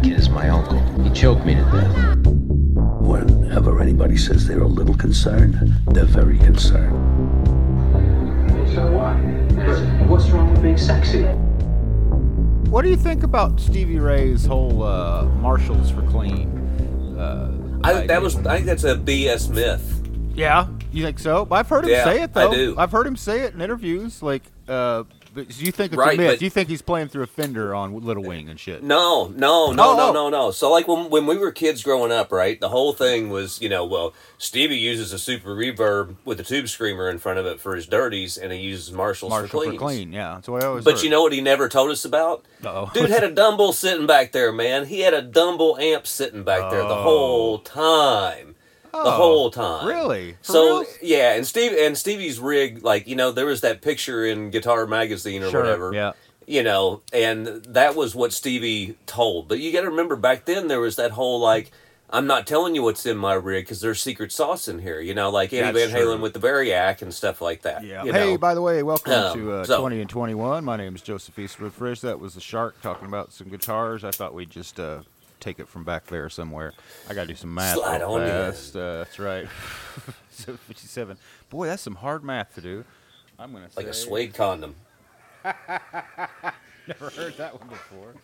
that kid is my uncle. He choked me to death. Whenever anybody says they're a little concerned, they're very concerned. So what? What's wrong with being sexy? What do you think about Stevie Ray's whole uh, "Marshalls for Clean"? Uh, I think that was. I think that's a BS myth. Yeah, you think so? I've heard him Yeah, say it though. I though. do. I've heard him say it in interviews. Like, uh, but do you think it's Right, a myth? but- Do you think he's playing through a fender on Little Wing and shit? No, no, no, Oh, no, oh. no, no. So like when when we were kids growing up, right? The whole thing was, you know, well, Stevie uses a super reverb with a tube screamer in front of it for his dirties, and he uses Marshalls Marshall for for clean. Yeah, that's what I always. But heard. you know what he never told us about? Uh-oh. Dude had a Dumble sitting back there, man. He had a Dumble amp sitting back there the oh. whole time. The whole time. really? For so reals? yeah, and Steve and Stevie's rig, like you know, there was that picture in Guitar Magazine or Sure, whatever. yeah. You know, and that was what Stevie told. But you got to remember, back then there was that whole like, I'm not telling you what's in my rig because there's secret sauce in here. You know, like Eddie That's Van Halen true. with the Variac and stuff like that. Yeah. you hey, know. by the way, welcome Um, to uh, so- 20 and 21. My name is Joseph Eastwood Frisch. That was the Shark talking about some guitars. I thought we'd just uh, take it from back there somewhere. I got to do some math Slide on fast. Uh, that's right. so 57. Boy, that's some hard math to do. I'm going to say. like a suede condom. Never heard that one before.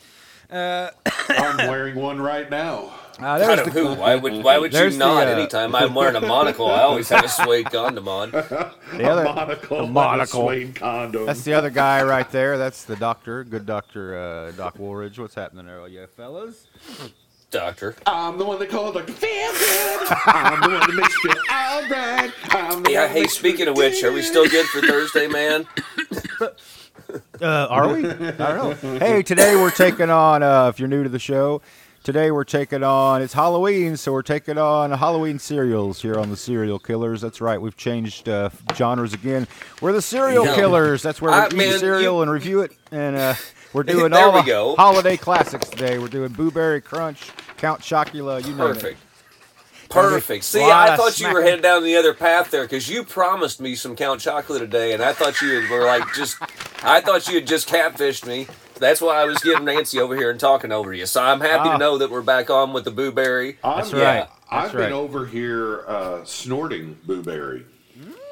I'm wearing one right now. Uh, there's the, who. Why would why would you There's the, not? uh, Anytime I'm wearing a monocle, I always have a suede condom on. the a other, monocle, a monocle. a suede condom. That's the other guy right there. That's the doctor. Good doctor, uh, Doc Woolridge. What's happening there, all you fellas? Doctor. I'm the one that called Doctor feel. I'm the one that makes you feel alright. I'm the Yeah, one that hey, makes you speaking of which, are we still good for Thursday, man? Uh, are we? I don't know. Hey, today we're taking on. Uh, if you're new to the show, today we're taking on. It's Halloween, so we're taking on Halloween cereals here on the Serial Killers. That's right. We've changed uh, genres again. We're the Serial Yeah. Killers. That's where we I- eat man, cereal you- and review it. And uh, we're doing all we the go. holiday classics today. We're doing Boo Berry Crunch, Count Chocula. You know Perfect. Perfect. See, I of thought you were smacking. headed down the other path there because you promised me some Count Chocula today, and I thought you were like just, I thought you had just catfished me. That's why I was getting Nancy over here and talking over you. So I'm happy Ah. to know that we're back on with the Boo Berry. I'm, That's right. I've That's been right. over here uh, snorting blueberry.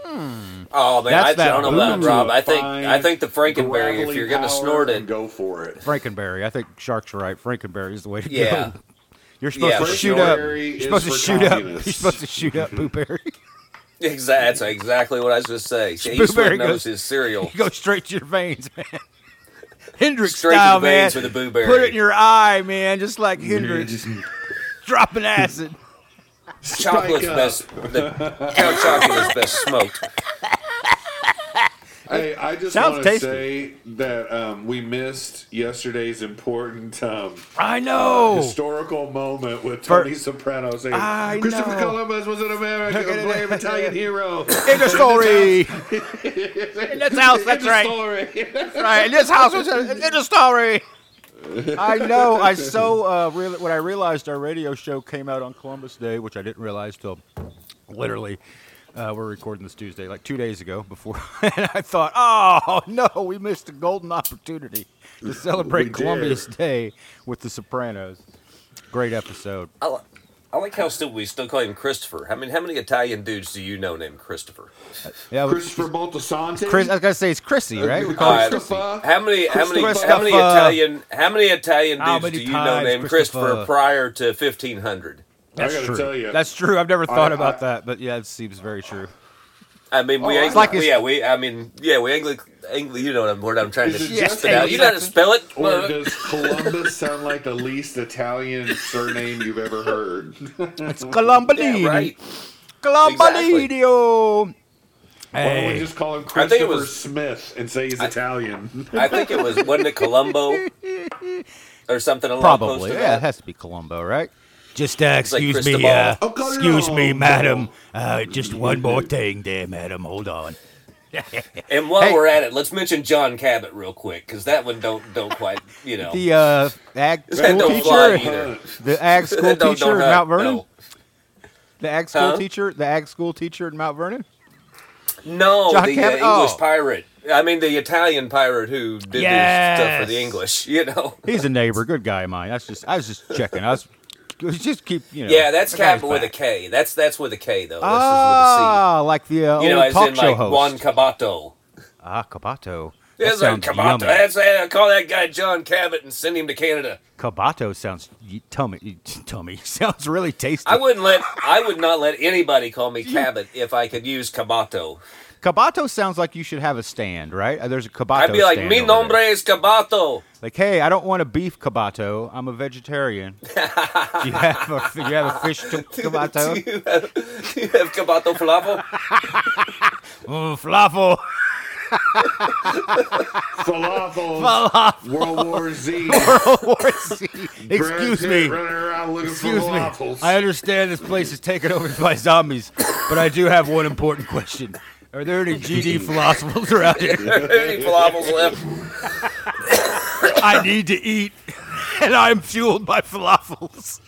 Oh man, That's I, I don't know about blue Rob. I think Fine, I think the Frankenberry. If you're gonna power, snort and it, go for it. Frankenberry. I think Shark's are right. Frankenberry is the way to Yeah. go. You're supposed Yeah, to shoot up. Frankenberry You're is supposed to for shoot up. You're supposed to shoot up Boo Berry. exactly that's exactly what I was just saying. See, he Boo sweat Berry knows goes- his cereal. You go straight to your veins, man. Hendrix Straight to style, the veins man. with a Boo Put it in your eye, man, just like Hendrix. dropping acid. Chocolate's best. The Count Chocolate's best smoked. Hey, I just Sounds want to tasty. say that um, we missed yesterday's important um, I know. historical moment with Tony Soprano saying I Christopher know. Columbus was an American, a brave Italian hero. In the story. in this house, that's In the right. story. Right, in this house, was in the story. I know. I so uh, when I realized our radio show came out on Columbus Day, which I didn't realize till literally uh, we're recording this Tuesday, like two days ago. Before, and I thought, oh no, we missed a golden opportunity to celebrate We did. Columbus Day with The Sopranos. Great episode. I, li- I like how still we still call him Christopher. I mean, how many Italian dudes do you know named Christopher? Yeah, Christopher Moltisanti. Chris, I was gonna say it's Chrissy, right? We Uh, call her Christopher. How many how many Christopher. how many Italian how many Italian How dudes many do you know named Christopher? Christopher prior to fifteen hundred? That's I gotta true. tell you, That's true. I've never thought I- about I- that, but yeah, it seems very true. I mean, we Oh, Angli- like yeah we I mean yeah we Angli- Angli- you know what I'm, word I'm trying Is to it just just it out. You know how to spell it? Or does Columbus sound like the least Italian surname you've ever heard? It's Colombolini. yeah, right. Colombolino. Why don't we just call him I think Christopher it was- Smith and say he's Italian? I think it was wasn't it Columbo or something along those Probably. Yeah, it has to be Colombo, right? Just uh, like excuse me, uh, Oh, excuse me, madam. Uh, just one more thing there, madam. Hold on. And while Hey. we're at it, let's mention John Cabot real quick because that one don't don't quite you know The uh, ag school don't teacher, the ag school don't- teacher don't in Mount Vernon, no. the ag school Huh? teacher, the ag school teacher in Mount Vernon. No, John the Cabot? uh, English Oh. pirate. I mean, the Italian pirate who did this stuff for the English. You know. He's a neighbor, good guy of mine. That's just I was just checking. I was just keep you know. Yeah, that's Captain with a. K. That's that's with a K though. This Ah, like the uh, is with. You know, as in like host. Juan Cabato. Ah, Cabato. That Yes, like sounds Cabato. yummy. That's uh, call that guy John Cabot and send him to Canada. Cabato sounds. You, tell me, tell me, sounds really tasty. I wouldn't let I would not let anybody call me Cabot if I could use Cabato. Cabato sounds like you should have a stand, right? Uh, There's a Cabato. I'd be like, mi nombre there. es Cabato. Like, hey, I don't want a beef Cabato. I'm a vegetarian. do you have a, do you have a fish to Cabato? Do you have, do you have Cabato falafel? Mm, falafel. Falafel. World War Z. World War Z. Excuse me. Running around looking Excuse me. I understand this place is taken over by zombies, but I do have one important question. Are there any GD falafels around here? Any falafels left? I need to eat, and I'm fueled by falafels.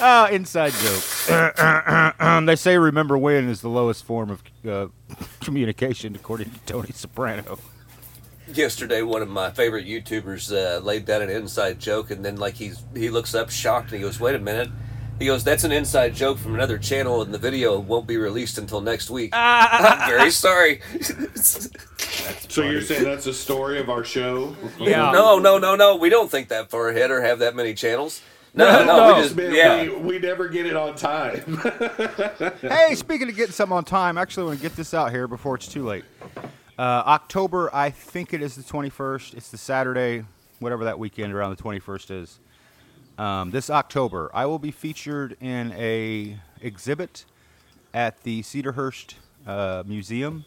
Ah, inside joke. they say remember when is the lowest form of uh, communication, according to Tony Soprano. Yesterday, one of my favorite YouTubers uh, laid down an inside joke, and then like he's he looks up shocked and he goes, "Wait a minute." He goes, "That's an inside joke from another channel, and the video won't be released until next week." I'm very sorry. So you're saying that's a story of our show? Yeah. no, no, no, no. We don't think that far ahead or have that many channels. No, no, No. we just Man, yeah. we, we never get it on time. Hey, speaking of getting something on time, actually, I want to get this out here before it's too late. Uh, October, I think it is the 21st. It's the Saturday, whatever that weekend around the 21st is. Um, this October, I will be featured in a exhibit at the Cedarhurst uh, Museum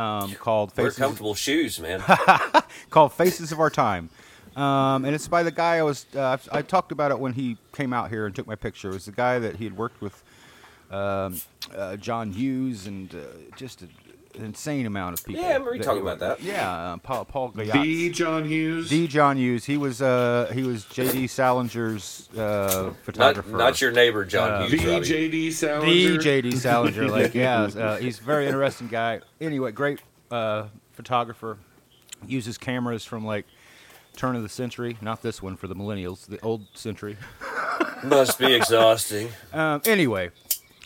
um, called Wear Faces comfortable shoes, man. called Faces of Our Time. Um, and it's by the guy I was. Uh, I I talked about it when he came out here and took my picture. It was the guy that he had worked with, um, uh, John Hughes, and uh, just a, an insane amount of people. Yeah, I remember you talking he about that. Yeah, uh, Paul Paul the Gayatz. John Hughes. D. John Hughes. He was uh, he was J.D. Salinger's uh, not, photographer. not your neighbor, John Uh, Hughes. Robbie. VJD Salinger. the J.D. Salinger. like, yeah, uh, he's a very interesting guy. Anyway, great uh, photographer. Uses cameras from like turn of the century, not this one for the millennials, the old century. Must be exhausting. Um, anyway,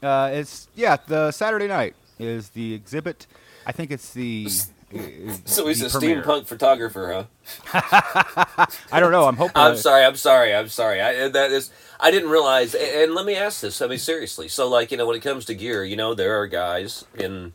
uh, it's yeah, the Saturday night is the exhibit. I think it's the. So he's the a premiere. steampunk photographer, huh? I don't know. I'm hoping. I'm I- sorry. I'm sorry. I'm sorry. I that is. I didn't realize. And and let me ask this. I mean, seriously. So, like, you know, when it comes to gear, you know, there are guys in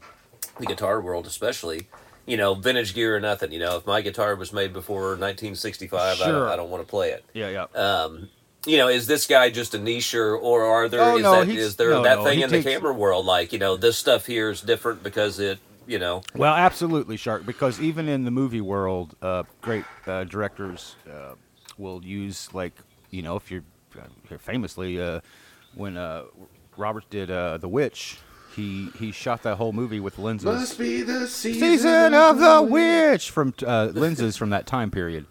the guitar world, especially. You know, vintage gear or nothing. You know, if my guitar was made before 1965, I, don't, I don't want to play it. Yeah, yeah. Um, you know, is this guy just a niche, or, or are there Oh, is no, that he's- is there no, that no, thing in takes- the camera world? Like, you know, this stuff here is different because it, you know, Well, absolutely, Shark. Because even in the movie world, uh, great uh, directors uh, will use like you know if you're uh, famously uh, when uh, Robert did uh, The Witch, he he shot that whole movie with lenses. Must be the season, Season of the Witch from uh, lenses from that time period.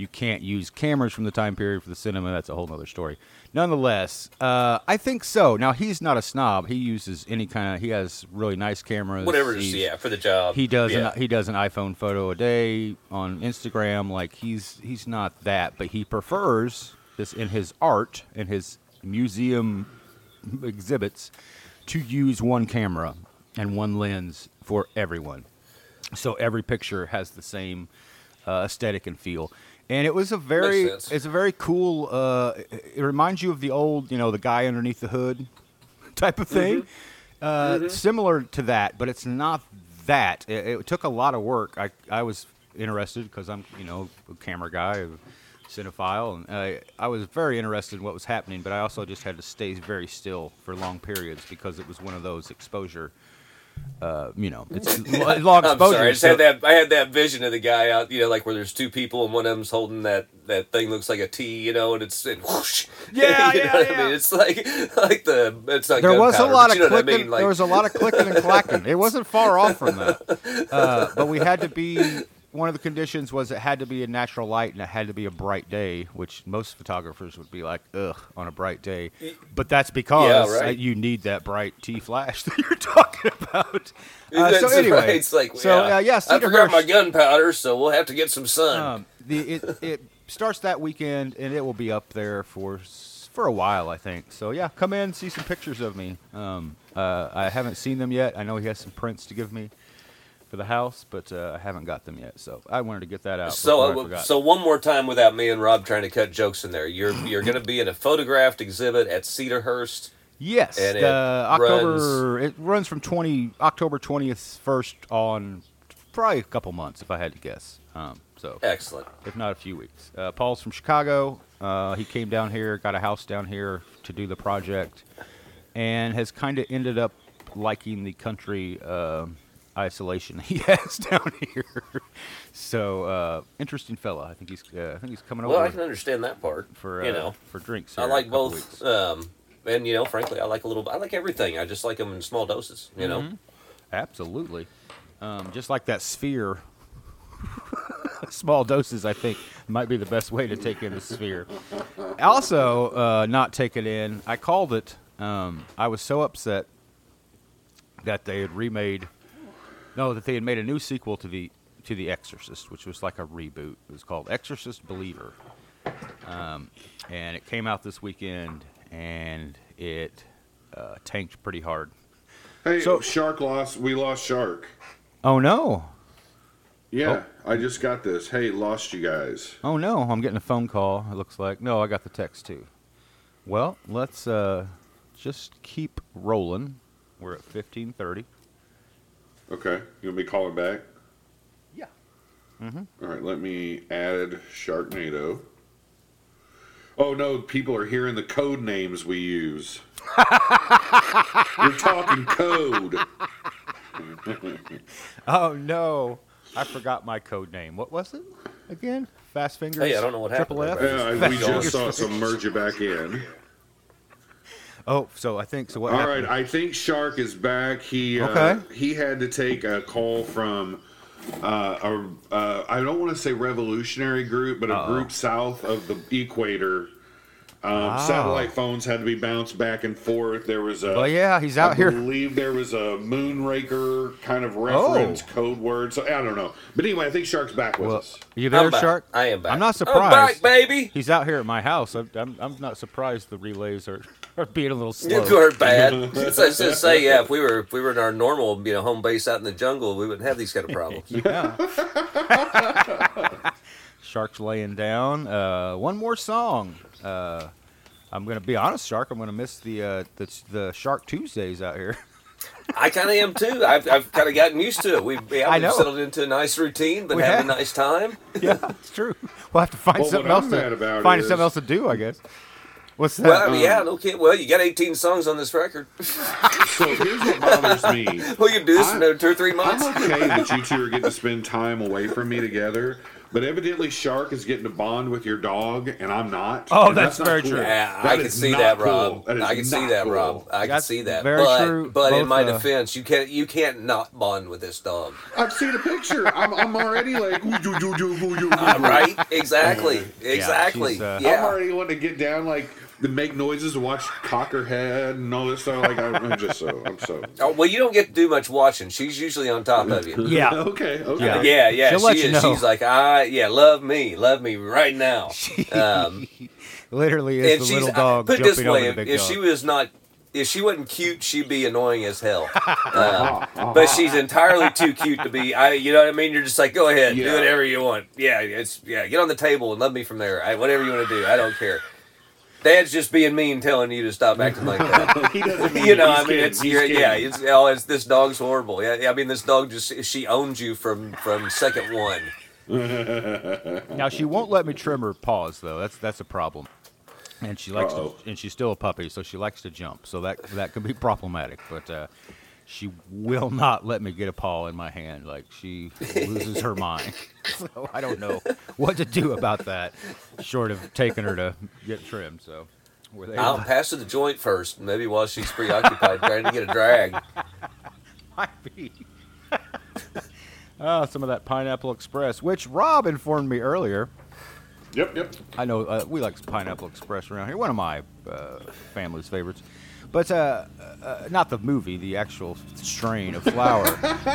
You can't use cameras from the time period for the cinema. That's a whole other story. Nonetheless, uh, I think so. Now he's not a snob. He uses any kind of. He has really nice cameras. whatever He's- yeah, for the job. he does Yeah. an, he does an iPhone photo a day on Instagram. Like he's he's not that, but he prefers this in his art in his museum exhibits to use one camera and one lens for everyone. So every picture has the same uh, aesthetic and feel. And it was a very it's a very cool. Uh, it reminds you of the old, you know, the guy underneath the hood type of thing. Uh, Similar to that, but it's not that. It, it took a lot of work. I I was interested because I'm you know a camera guy, a cinephile, and I I was very interested in what was happening. But I also just had to stay very still for long periods because it was one of those exposure. Uh, you know, it's lo- long I'm sorry, I just so- had that. I had that vision of the guy out, you know, like where there's two people and one of them's holding that that thing looks like a T, you know, and it's and whoosh. Yeah, you know yeah, what I mean? It's like like the it's not. there was a lot of you know what I clicking. mean? Like, there was a lot of clicking and clacking. It wasn't far off from that, uh, but we had to be one of the conditions was it had to be a natural light and it had to be a bright day, which most photographers would be like, ugh, on a bright day. But that's because Yeah, right. you need that bright T flash that you're talking about. Uh, so anyway, right. It's like, so yeah, uh, yeah, I Cedar forgot my gunpowder, so we'll have to get some sun. um, the it, it starts that weekend and it will be up there for for a while, I think. So yeah, come in see some pictures of me. Um, uh, I haven't seen them yet. I know he has some prints to give me for the house, but uh, I haven't got them yet. So I wanted to get that out. so, uh, so one more time without me and Rob trying to cut jokes in there. You're you're going to be in a photographed exhibit at Cedarhurst. yes, and it the October it runs from twenty October twentieth first on probably a couple months if I had to guess. Um, so Excellent. if not a few weeks. Uh, Paul's from Chicago. Uh, he came down here, got a house down here to do the project, and has kind of ended up liking the country um isolation he has down here. so uh, interesting fella. I think he's uh, I think he's coming over. Well, I can understand that part. for uh, you know, for drinks. I here in a like both. Um, and you know, frankly, I like a little. I like everything. I just like them in small doses. You know. Mm-hmm. Absolutely. Um, just like that sphere. Small doses, I think, might be the best way to take in the sphere. Also, uh, not take it in. I called it. Um, I was so upset that they had remade. No, that they had made a new sequel to the to the Exorcist, which was like a reboot. It was called Exorcist Believer, um, and it came out this weekend, and it uh, tanked pretty hard. Hey, So- Shark lost. We lost Shark. Oh no! Yeah, I just got this. Hey, lost you guys. Oh no, I'm getting a phone call. It looks like no, I got the text too. Well, let's uh, just keep rolling. We're at 15:30. Okay, you want me to call her back? Yeah. Mhm. All right, let me add Sharknado. Oh no, people are hearing the code names we use. We're talking code. Oh no, I forgot my code name. What was it again? Fast fingers. Hey, I don't know what Triple happened F. there, Yeah, we just saw some merge it back in. Oh, so I think so. What All happened? right, I think Shark is back. He uh, Okay. he had to take a call from uh, a uh, I don't want to say revolutionary group, but a Uh-oh. group south of the equator. Um, Wow. Satellite phones had to be bounced back and forth. There was a Well, yeah, he's out I here. believe there was a Moonraker kind of Oh. reference code word. So I don't know, but anyway, I think Shark's back with Well, us. you there, I'm back. Shark? I am back. I'm not surprised. I'm surprised. back, baby. He's out here at my house. I'm, I'm, I'm not surprised the relays are, are being a little slow. You are bad. Since I was gonna say, yeah, if we were if we were in our normal, you know, home base out in the jungle, we wouldn't have these kind of problems. Yeah. Shark's laying down. Uh, one more song. Uh, I'm gonna be honest, Shark. I'm gonna miss the uh, the, the Shark Tuesdays out here. I kind of am too. I've, I've kind of gotten used to it. We've, we've settled into a nice routine, but We having have. a nice time. yeah, it's true. We'll have to find Well, something else to about find is- something else to do. I guess. What's that? Well, I mean, yeah, okay. Well, you got 18 songs on this record. So here's what bothers me. We can do this in I- uh, two or three months. I'm okay that you two are getting to spend time away from me together, but evidently Shark is getting to bond with your dog, and I'm not. Oh, and that's not very cool. true. Yeah, That I can see not that, cool. Rob. That is I can see that, cool. Rob. I can see that. very but true. but in my uh, defense, you can't you can't not bond with this dog. I've seen a picture. I'm, I'm already like, ooh, doo, doo, doo, ooh, doo, Uh, right? Exactly. Exactly. she's, uh, Yeah. I'm already wanting to get down, like, to make noises, to watch Cockerhead and all this stuff. Like, I'm, I'm just so, I'm so. Oh, well, you don't get to do much watching. She's usually on top of you. yeah. Okay, okay. Yeah. Yeah, yeah, She'll she let is. you know. She's like, I, yeah, love me, love me right now. Um, Literally is the little dog put it jumping this way: over if, the big if dog. she was not, if she wasn't cute, she'd be annoying as hell. Um, Uh-huh. but she's entirely too cute to be. I, you know what I mean? You're just like, go ahead, do whatever you want. Yeah, it's yeah, get on the table and love me from there. I, whatever you want to do, I don't care. Dad's just being mean, telling you to stop acting like that. he doesn't mean you know, he's I mean, kidding, it's you're, yeah, it's oh, it's this dog's horrible. Yeah, yeah, I mean, this dog just she owns you from from second one. Now she won't let me trim her paws though. That's that's a problem. And she likes Uh-oh. to, and she's still a puppy, so she likes to jump. So that that can be problematic. But uh, she will not let me get a paw in my hand. Like she loses her mind. So I don't know what to do about that, short of taking her to get trimmed. So we're there. I'll pass her the joint first, maybe while she's preoccupied trying to get a drag. might be. Ah, some of that Pineapple Express, which Rob informed me earlier. Yep, yep. I know uh, we like Pineapple Express around here. One of my uh, family's favorites. But uh, uh, not the movie, the actual strain of flour.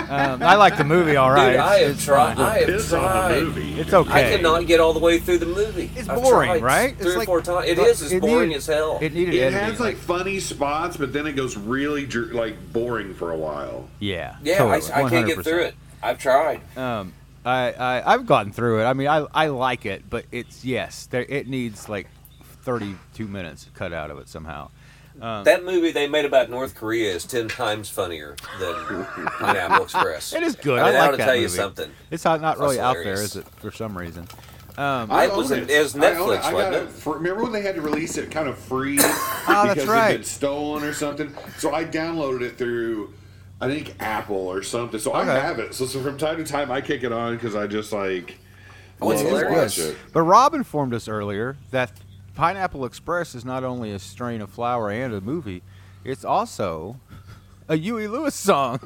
um, I like the movie, all right. Dude, I have It's tried. fine. I have Piss on the tried. movie. It's okay. I cannot get all the way through the movie. It's I've boring, right? Three It's or like- four times. It but is. It's it boring needed- as hell. It needed It editing. has like funny spots, but then it goes really dr- like boring for a while. yeah, yeah, totally, I, I can't get through it. I've tried. Um, I, I I've gotten through it. I mean, I I like it, but it's yes, there it needs like 32 minutes cut out of it somehow. That movie they made about North Korea is ten times funnier than Pineapple Express. It is good. I, mean, I like ought to that tell you something. It's not, not really That's out there, hilarious. is it? For some reason. Um, I own was in- it. it was Netflix, I got wasn't it it? for- remember when they had to release it kind of free Oh, that's because right. it had been stolen or something? So I downloaded it through, I think Apple or something. So I have it. So, so from time to time I kick it on because I just like Oh, it's hilarious. it. But Rob informed us earlier that Pineapple Express is not only a strain of flour and a movie, it's also a Huey Lewis song,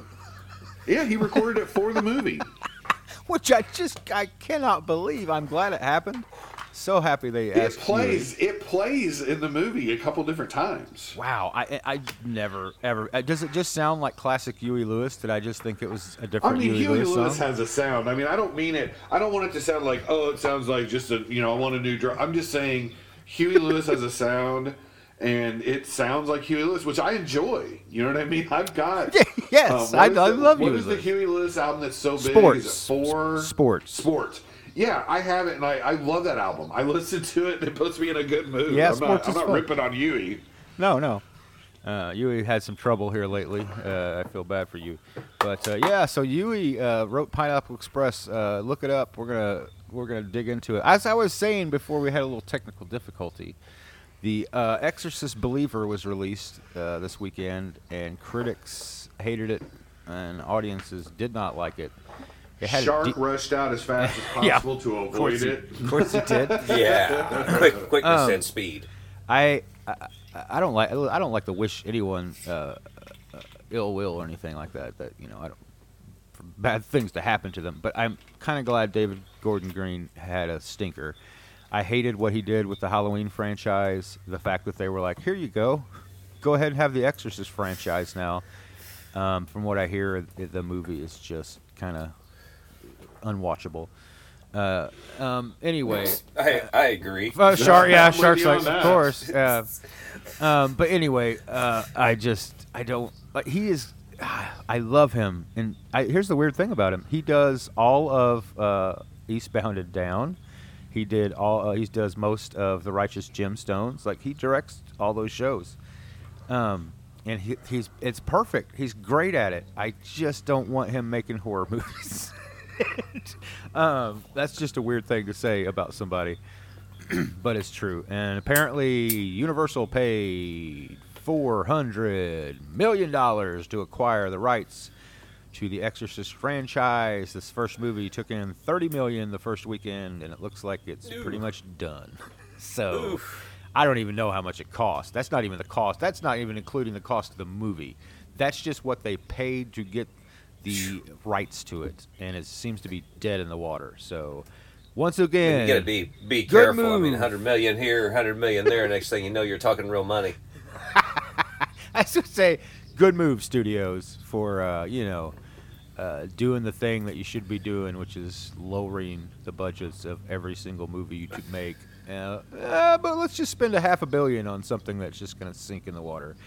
Yeah, he recorded it for the movie. which I just I cannot believe. I'm glad it happened. So happy they It asked. plays. It plays in the movie a couple different times. Wow, I I never ever. uh, Does it just sound like classic Huey Lewis? Did I just think it was a different I mean, Huey, Huey Lewis, Lewis has a sound. I mean, I don't mean it. I don't want it to sound like, oh, it sounds like just a, you know, I want a new drum. I'm just saying, Huey Lewis has a sound, and it sounds like Huey Lewis, which I enjoy. You know what I mean? I've got. yes, um, I, is I love What Huey is the. Huey Lewis album that's so big? Sports. Is four? Sports. Sports. Yeah, I have it, and I, I love that album. I listen to it, and it puts me in a good mood. Yeah, I'm not, I'm not ripping on Huey. No, no. Uh, Huey had some trouble here lately. Uh, I feel bad for you, but uh, yeah. So Huey uh, wrote Pineapple Express. Uh, look it up. We're gonna we're gonna dig into it. As I was saying before, we had a little technical difficulty. The uh, Exorcist Believer was released uh, this weekend, and critics hated it, and audiences did not like it. It had Shark deep- rushed out as fast as Yeah, possible to of course avoid he- it. Of course, it did. Yeah, quick, quickness Um, and speed. I, I I don't like I don't like to wish anyone uh, uh, ill will or anything like that. That you know I don't for bad things to happen to them. But I'm kind of glad David Gordon Green had a stinker. I hated what he did with the Halloween franchise. The fact that they were like, "Here you go, go ahead and have the Exorcist franchise now." Um, from what I hear, the- movie is just kind of unwatchable. Uh, um, anyway, I, I agree. uh, shark, yeah, sharks like, of course. Yeah. Um, but anyway, uh, I just I don't. Like, he is. I love him, and I, here's the weird thing about him. He does all of uh, Eastbound and Down. He did all. Uh, he does most of the Righteous Gemstones. Like he directs all those shows. Um, and he, he's it's perfect. He's great at it. I just don't want him making horror movies. um, that's just a weird thing to say about somebody, but it's true. And apparently, Universal paid four hundred million dollars to acquire the rights to the Exorcist franchise. This first movie took in thirty million the first weekend, and it looks like it's pretty much done. So. I don't even know how much it cost. That's not even the cost. That's not even including the cost of the movie. That's just what they paid to get the rights to it, and it seems to be dead in the water. So, once again, You gotta be be Good careful. I mean, 100 million here, 100 million there. Next thing you know, you're talking real money. I should say, good move, studios, for uh, you know uh, doing the thing that you should be doing, which is lowering the budgets of every single movie you could make. Uh, uh, but let's just spend a half a billion on something that's just going to sink in the water.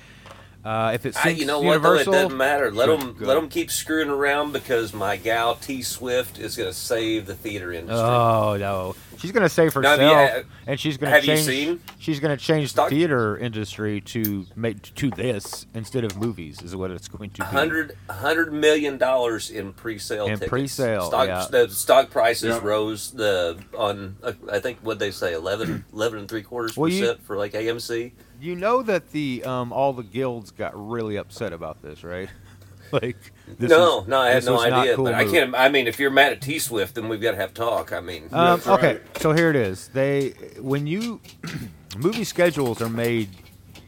Uh, if it I, sinks you know what? Though, it doesn't matter. Let good, them good. let them keep screwing around because my gal T Swift is gonna save the theater industry. Oh no, she's gonna save herself, have you- and she's gonna have you change. seen? She's gonna change Stock- the theater industry to make to this instead of movies. Is what it's going to be. Hundred hundred million dollars in pre-sale In tickets. pre-sale, stock, yeah. The stock prices Yeah. rose the on uh, I think what they say 11, 11 and three quarters Well, you- percent for like AMC. You know that the um all the guilds got really upset about this, right? like this no, was- no, I had no idea. cool but I can't. I mean, if you're mad at T Swift, then we've got to have talk. I mean, Um, That's okay, right. so here it is. They when you movie schedules are made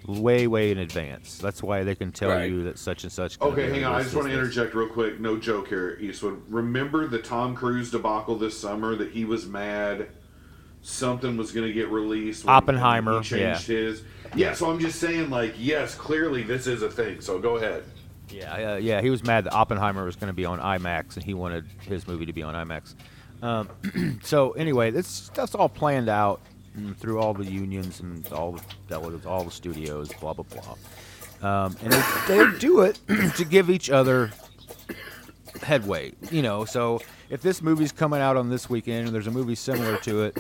way, way in advance. That's why they can tell Right. you that such and such. Okay, hang on. I just want to interject real quick. No joke here, Eastwood. Remember the Tom Cruise debacle this summer that he was mad something was going to get released. Oppenheimer, He changed his. Yeah, so I'm just saying, like, yes, clearly this is a thing. So go ahead. Yeah, uh, yeah. He was mad that Oppenheimer was going to be on IMAX, and he wanted his movie to be on IMAX. Um, so anyway, this stuff's all planned out mm, through all the unions and all the delegates, all the studios, blah blah blah. Um, and they, they do it to give each other headway. You know, so if this movie's coming out on this weekend and there's a movie similar to it,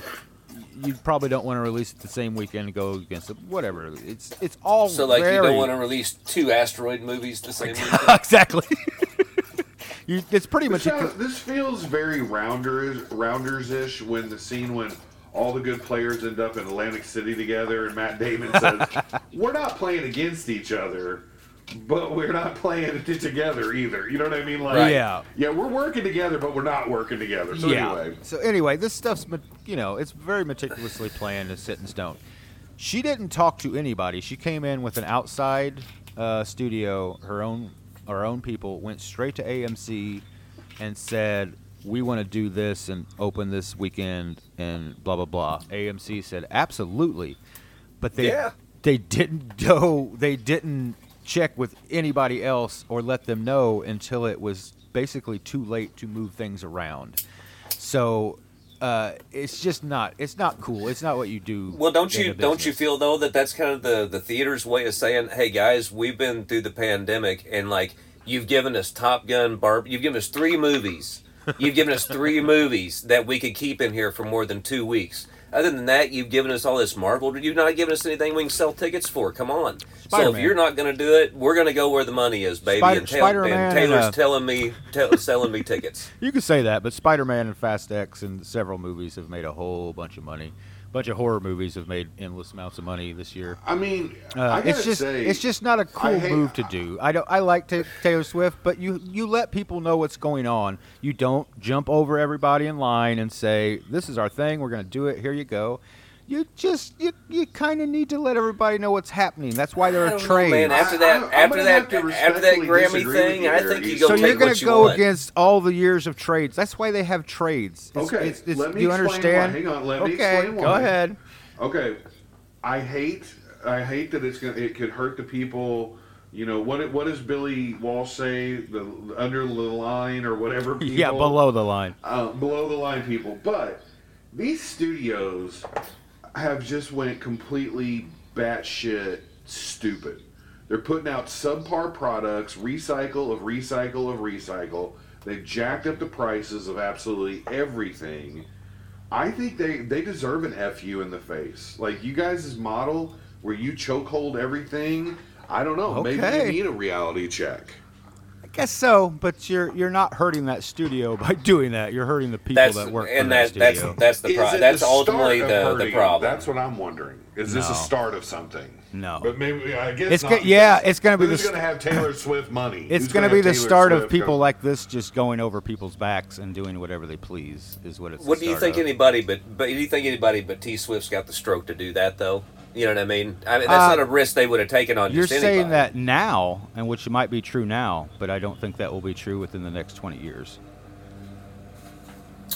you probably don't want to release it the same weekend and go against it. Whatever. It's it's all So like very you don't want to release two asteroid movies the same weekend? exactly. you, it's pretty This, much. sounds- this feels very rounders rounders ish when the scene when all the good players end up in Atlantic City together and Matt Damon says, "We're not playing against each other." But we're not playing it together either. You know what I mean? Like, Right. Yeah. yeah, we're working together, but we're not working together. So yeah. anyway, So anyway, this stuff's you know it's very meticulously planned and set in stone. She didn't talk to anybody. She came in with an outside uh, studio, her own our own people went straight to AMC and said we want to do this and open this weekend and blah blah blah. AMC said absolutely, but they Yeah. they didn't go. They didn't check with anybody else or let them know until it was basically too late to move things around. So uh, it's just not. It's not cool. It's not what you do. Well, don't you don't you feel though that that's kind of the the theater's way of saying, "Hey guys, we've been through the pandemic, and like you've given us Top Gun, Barb, you've given us three movies, you've given us three movies that we could keep in here for more than two weeks. Other than that, you've given us all this Marvel. But you've not given us anything we can sell tickets for. Come on. So if you're not going to do it, we're going to go where the money is, baby. Spider- and, Tail- Spider-Man and and, Taylor's uh, telling me, tell selling me tickets. You could say that, but Spider-Man and Fast X and several movies have made a whole bunch of money. Bunch of horror movies have made endless amounts of money this year. I mean, Uh, I it's just say, it's just not a cool hate- move to do. I don't I like Ta Taylor Swift, but you you let people know what's going on. You don't jump over everybody in line and say this is our thing. We're going to do it. Here you go. You just you you kind of need to let everybody know what's happening. That's why there are don't know, trades. man. After that, I'm- I'm after gonna that, after that Grammy thing, you I think you go. So take you're going what to you go want. against all the years of trades. That's why they have trades. It's, Okay, it's, it's, let me you explain understand? why. Hang on, let me explain. okay, go ahead. Okay, I hate I hate that it's gonna it could hurt the people. You know what? What does Billy Walsh say? The under the line or whatever. People, Yeah, below the line. uh, below the line people. But these studios have just went completely batshit stupid. They're putting out subpar products, recycle of recycle of recycle. They've jacked up the prices of absolutely everything. I think they they deserve an fu in the face. Like you guys' model where you chokehold everything. I don't know. Maybe Okay. you need a reality check. I guess so, but you're you're not hurting that studio by doing that. You're hurting the people That's that work and for that, that that's studio. that's the problem. That's the ultimately start of the the problem. That's what I'm wondering. Is this a start of something? No. But maybe I guess It's not, go- yeah, it's gonna be who's the going to have Taylor Swift money? It's going to be the Taylor start of people go- like this just going over people's backs and doing whatever they please. Is what it's. the What do you think of. anybody but but do you think anybody but T Swift's got the stroke to do that though? You know what I mean? I mean that's Uh, not a risk they would have taken on You're just saying that now, and which might be true now, but I don't think that will be true within the next 20 years.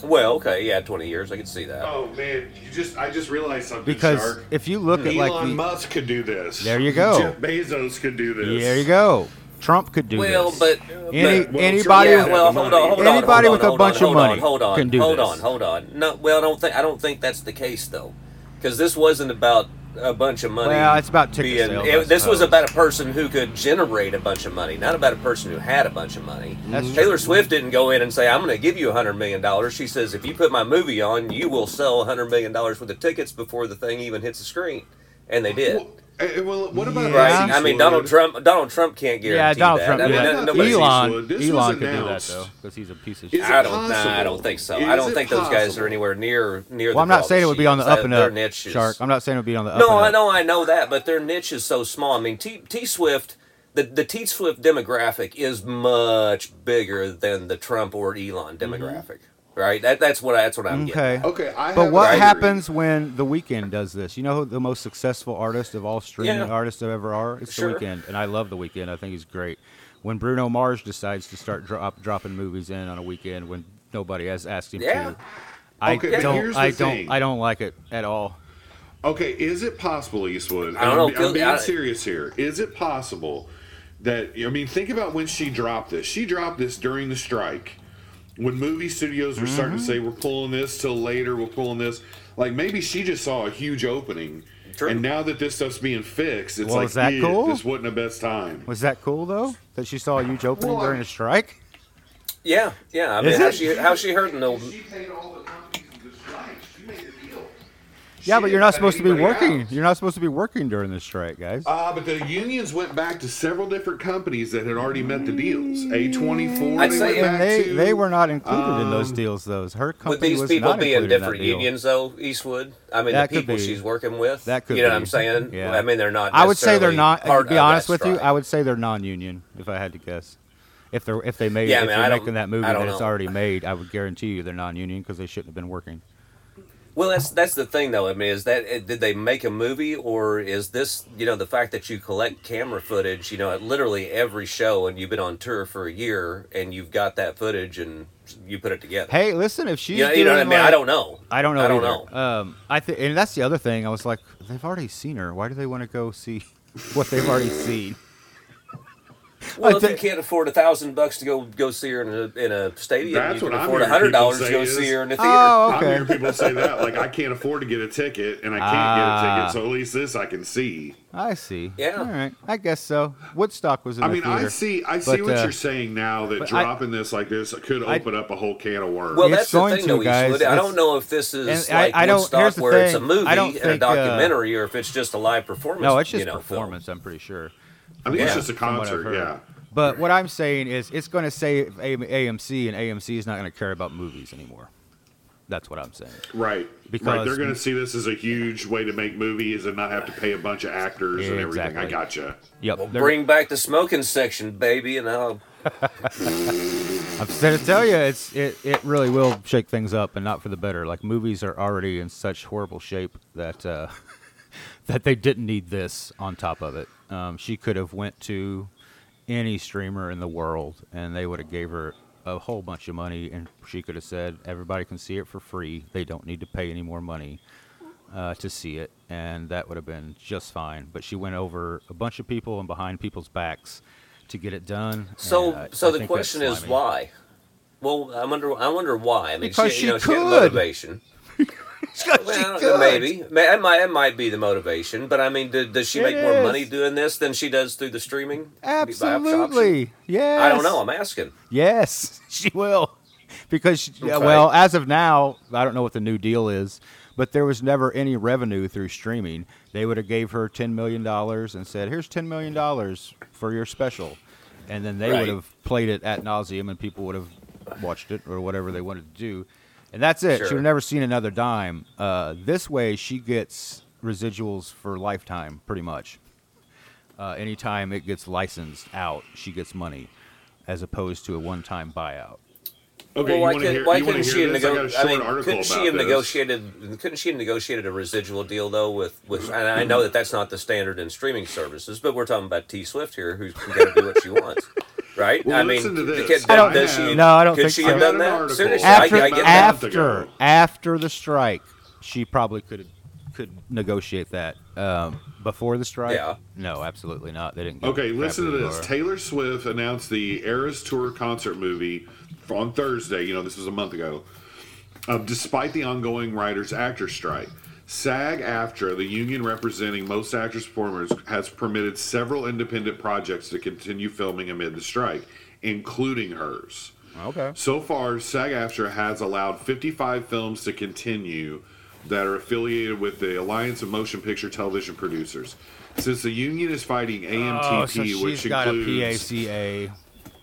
Well, okay, yeah, twenty years, I can see that. Oh man, you just I just realized something. Because Shark. if you look at like Elon Musk could do this. There you go. Jeff Bezos could do this. there you go. Trump could do well, this. but Any, but- well, anybody, yeah, with- well, hold on, hold on, Anybody hold with a on, hold bunch on, of hold money on, hold on, can do hold this. on, hold on. No, well, I don't think I don't think that's the case though, because this wasn't about a bunch of money. Well, it's about ticket being, sales, it- I this was about a person who could generate a bunch of money, not about a person who had a bunch of money. That's Taylor true. Swift didn't go in and say, "I'm going to give you a hundred million dollars." She says, "If you put my movie on, you will sell a hundred million dollars worth of tickets before the thing even hits the screen," and they did. Well, eh, well, what about Yeah. Right. I mean, Donald Trump. Donald Trump can't guarantee yeah, Donald that. Trump. I mean, yeah. no- Elon- nobody- Elon, Elon could do that though, because he's a piece of shit. I don't. Nah, I don't think so. Is I don't it think those guys are anywhere near near. Well, the I'm not saying it would be on the up and Their up, niche is- Shark. I'm not saying it would be on the up No, I know, I know that, but their niche is so small. I mean, T, T Swift, the the T Swift demographic is much bigger than the Trump or Elon Mm-hmm. Demographic. right? That that's what I, that's what I'm getting. Okay. Okay, I But what a happens when the Weeknd does this? You know who the most successful artist of all streaming Yeah. artists that ever are? It's Sure. the Weeknd, and I love the Weeknd. I think he's great. When Bruno Mars decides to start drop, dropping movies in on a weekend when nobody has asked him Yeah. to, I Okay, but don't. here's the I don't. thing. I don't like it at all. Okay, is it possible, Eastwood? I don't I'm, Phil- I'm being I- serious here. Is it possible that I mean, think about when she dropped this. She dropped this during the strike, when movie studios were starting Mm-hmm. to say we're pulling this till later, we're pulling this. Like maybe she just saw a huge opening, True. and now that this stuff's being fixed, it's Well, like that "Eh, cool? This wasn't the best time. Was that cool though? That she saw a huge opening Well, during a strike? Yeah, yeah. I mean, Is how it? she how she heard the She paid all the companies in the strike. She made a deal. Yeah, but you're didn't supposed to be working. out. You're not supposed to be working during the strike, guys. Ah, but the unions went back to several different companies that had already met the deals. A24, I'd they say- went back they to. they were not included in those um, deals. Those her company Would these was people not be in included that different deal. unions though, Eastwood? I mean, That the people she's working with. That could You know be. what I'm saying? Yeah. I mean, they're not. I would say they're not. Part To be honest with you. I would say they're non-union. If I had to guess, if they're if they made yeah, if mean, they're making that movie I that it's already made, I would guarantee you they're non-union because they shouldn't have been working. Well, that's that's the thing, though. I mean, is that did they make a movie, or is this you know the fact that you collect camera footage, you know, at literally every show, and you've been on tour for a year, and you've got that footage, and you put it together. Hey, listen, if she's you know, you know what I mean? I don't know. I don't know. I don't either. know. Um, I think, and that's the other thing. I was like, they've already seen her. Why do they want to go see what they've already seen? Well, I if you can't afford a thousand bucks to go go see her in a in a stadium, That's you what can I'm afford a hearing hundred people dollars to say go is- see her in the theater. Oh, I'm hearing people say that. Like, I can't afford to get a ticket, and I can't Ah. get a ticket, so at least this I can see. I see. Yeah. All right. I guess so. Woodstock was in I the mean, theater. I see, I see But, what uh, you're saying now. That but I- dropping this like this could I- open up a whole can of worms. Well, It's that's the thing, to, though, guys. Eastwood. I don't know if this is and I- like I don't- Woodstock, here's the where it's a movie I don't and think, a uh, documentary, or if it's just a live performance. no, it's just you know, film. performance. I'm pretty sure. I think yeah, it's just a from what I've concert. Yeah. But what I'm saying is, it's going to save AMC, and AMC is not going to care about movies anymore. That's what I'm saying. Right. Because- right. They're going to see this as a huge way to make movies and not have to pay a bunch of actors and everything. I Exactly. gotcha. Yep. Well, they're- bring back the smoking section, baby, and I'll. I'm going to tell you, it's it, it really will shake things up, and not for the better. Like movies are already in such horrible shape that uh, that they didn't need this on top of it. Um, she could have went to any streamer in the world, and they would have gave her a whole bunch of money, and she could have said, "Everybody can see it for free. They don't need to pay any more money." Uh, to see it, and that would have been just fine. But she went over a bunch of people and behind people's backs to get it done. So, and, uh, so I the question is why? Well, I wonder. I wonder why. I mean, Because she, she you know, she could. motivation. Well, she could. maybe. May- It might, it might be the motivation, but I mean, do, does she It make more money doing this than she does through the streaming? Absolutely. Yes. I don't know. I'm asking. Yes, she will. Because, she, Okay. well, as of now, I don't know what the new deal is, but there was never any revenue through streaming. They would have gave her $10 million and said, here's $10 million for your special. And then they Right. would have played it at nauseum and people would have watched it or whatever they wanted to do. And that's it. She would have never seen another dime. Uh, this way, she gets residuals for lifetime, pretty much. Uh, anytime it gets licensed out, she gets money, as opposed to a one-time buyout. Okay, well, why, could, hear, why couldn't she have this? I nego- I mean, couldn't she have this. negotiated? Couldn't she have negotiated a residual deal though with with? And I know that that's not the standard in streaming services, but we're talking about T Swift here, who's got to do what she wants, right? Well, I mean, listen to this. Does, I don't does she? No, I don't could think she so. have done that? Seriously, After, I, I get after, ago. after the strike, she probably could could negotiate that. Um, before the strike, Yeah. no, absolutely not. They didn't. give Okay, listen to this. are. Taylor Swift announced the Eras Tour concert movie on Thursday. You know, this was a month ago. Um, despite the ongoing writers actor strike, SAG AFTRA, the union representing most actors performers, has permitted several independent projects to continue filming amid the strike, including hers. Okay. So far, SAG AFTRA has allowed 55 films to continue that are affiliated with the Alliance of Motion Picture Television Producers. Since the union is fighting AMTP, Oh, so which she's got a includes PACA.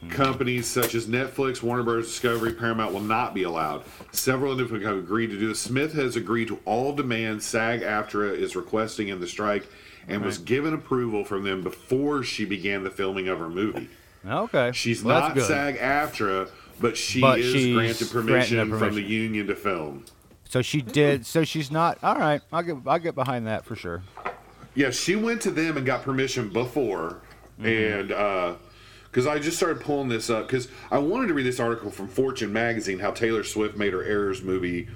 Companies such as Netflix, Warner Bros. Discovery, Paramount will not be allowed. Several independent have agreed to do this. Swift has agreed to all demands SAG AFTRA is requesting in the strike and was given approval from them before she began the filming of her movie. Okay. She's Well, not. SAG AFTRA, but she But is granted granted permission, from the union to film. So she did. So she's not. All right. I'll get. I'll get behind that for sure. Yeah, she went to them and got permission before, Mm-hmm. and because I just started pulling this up because I wanted to read this article from Fortune magazine how Taylor Swift made her Eras movie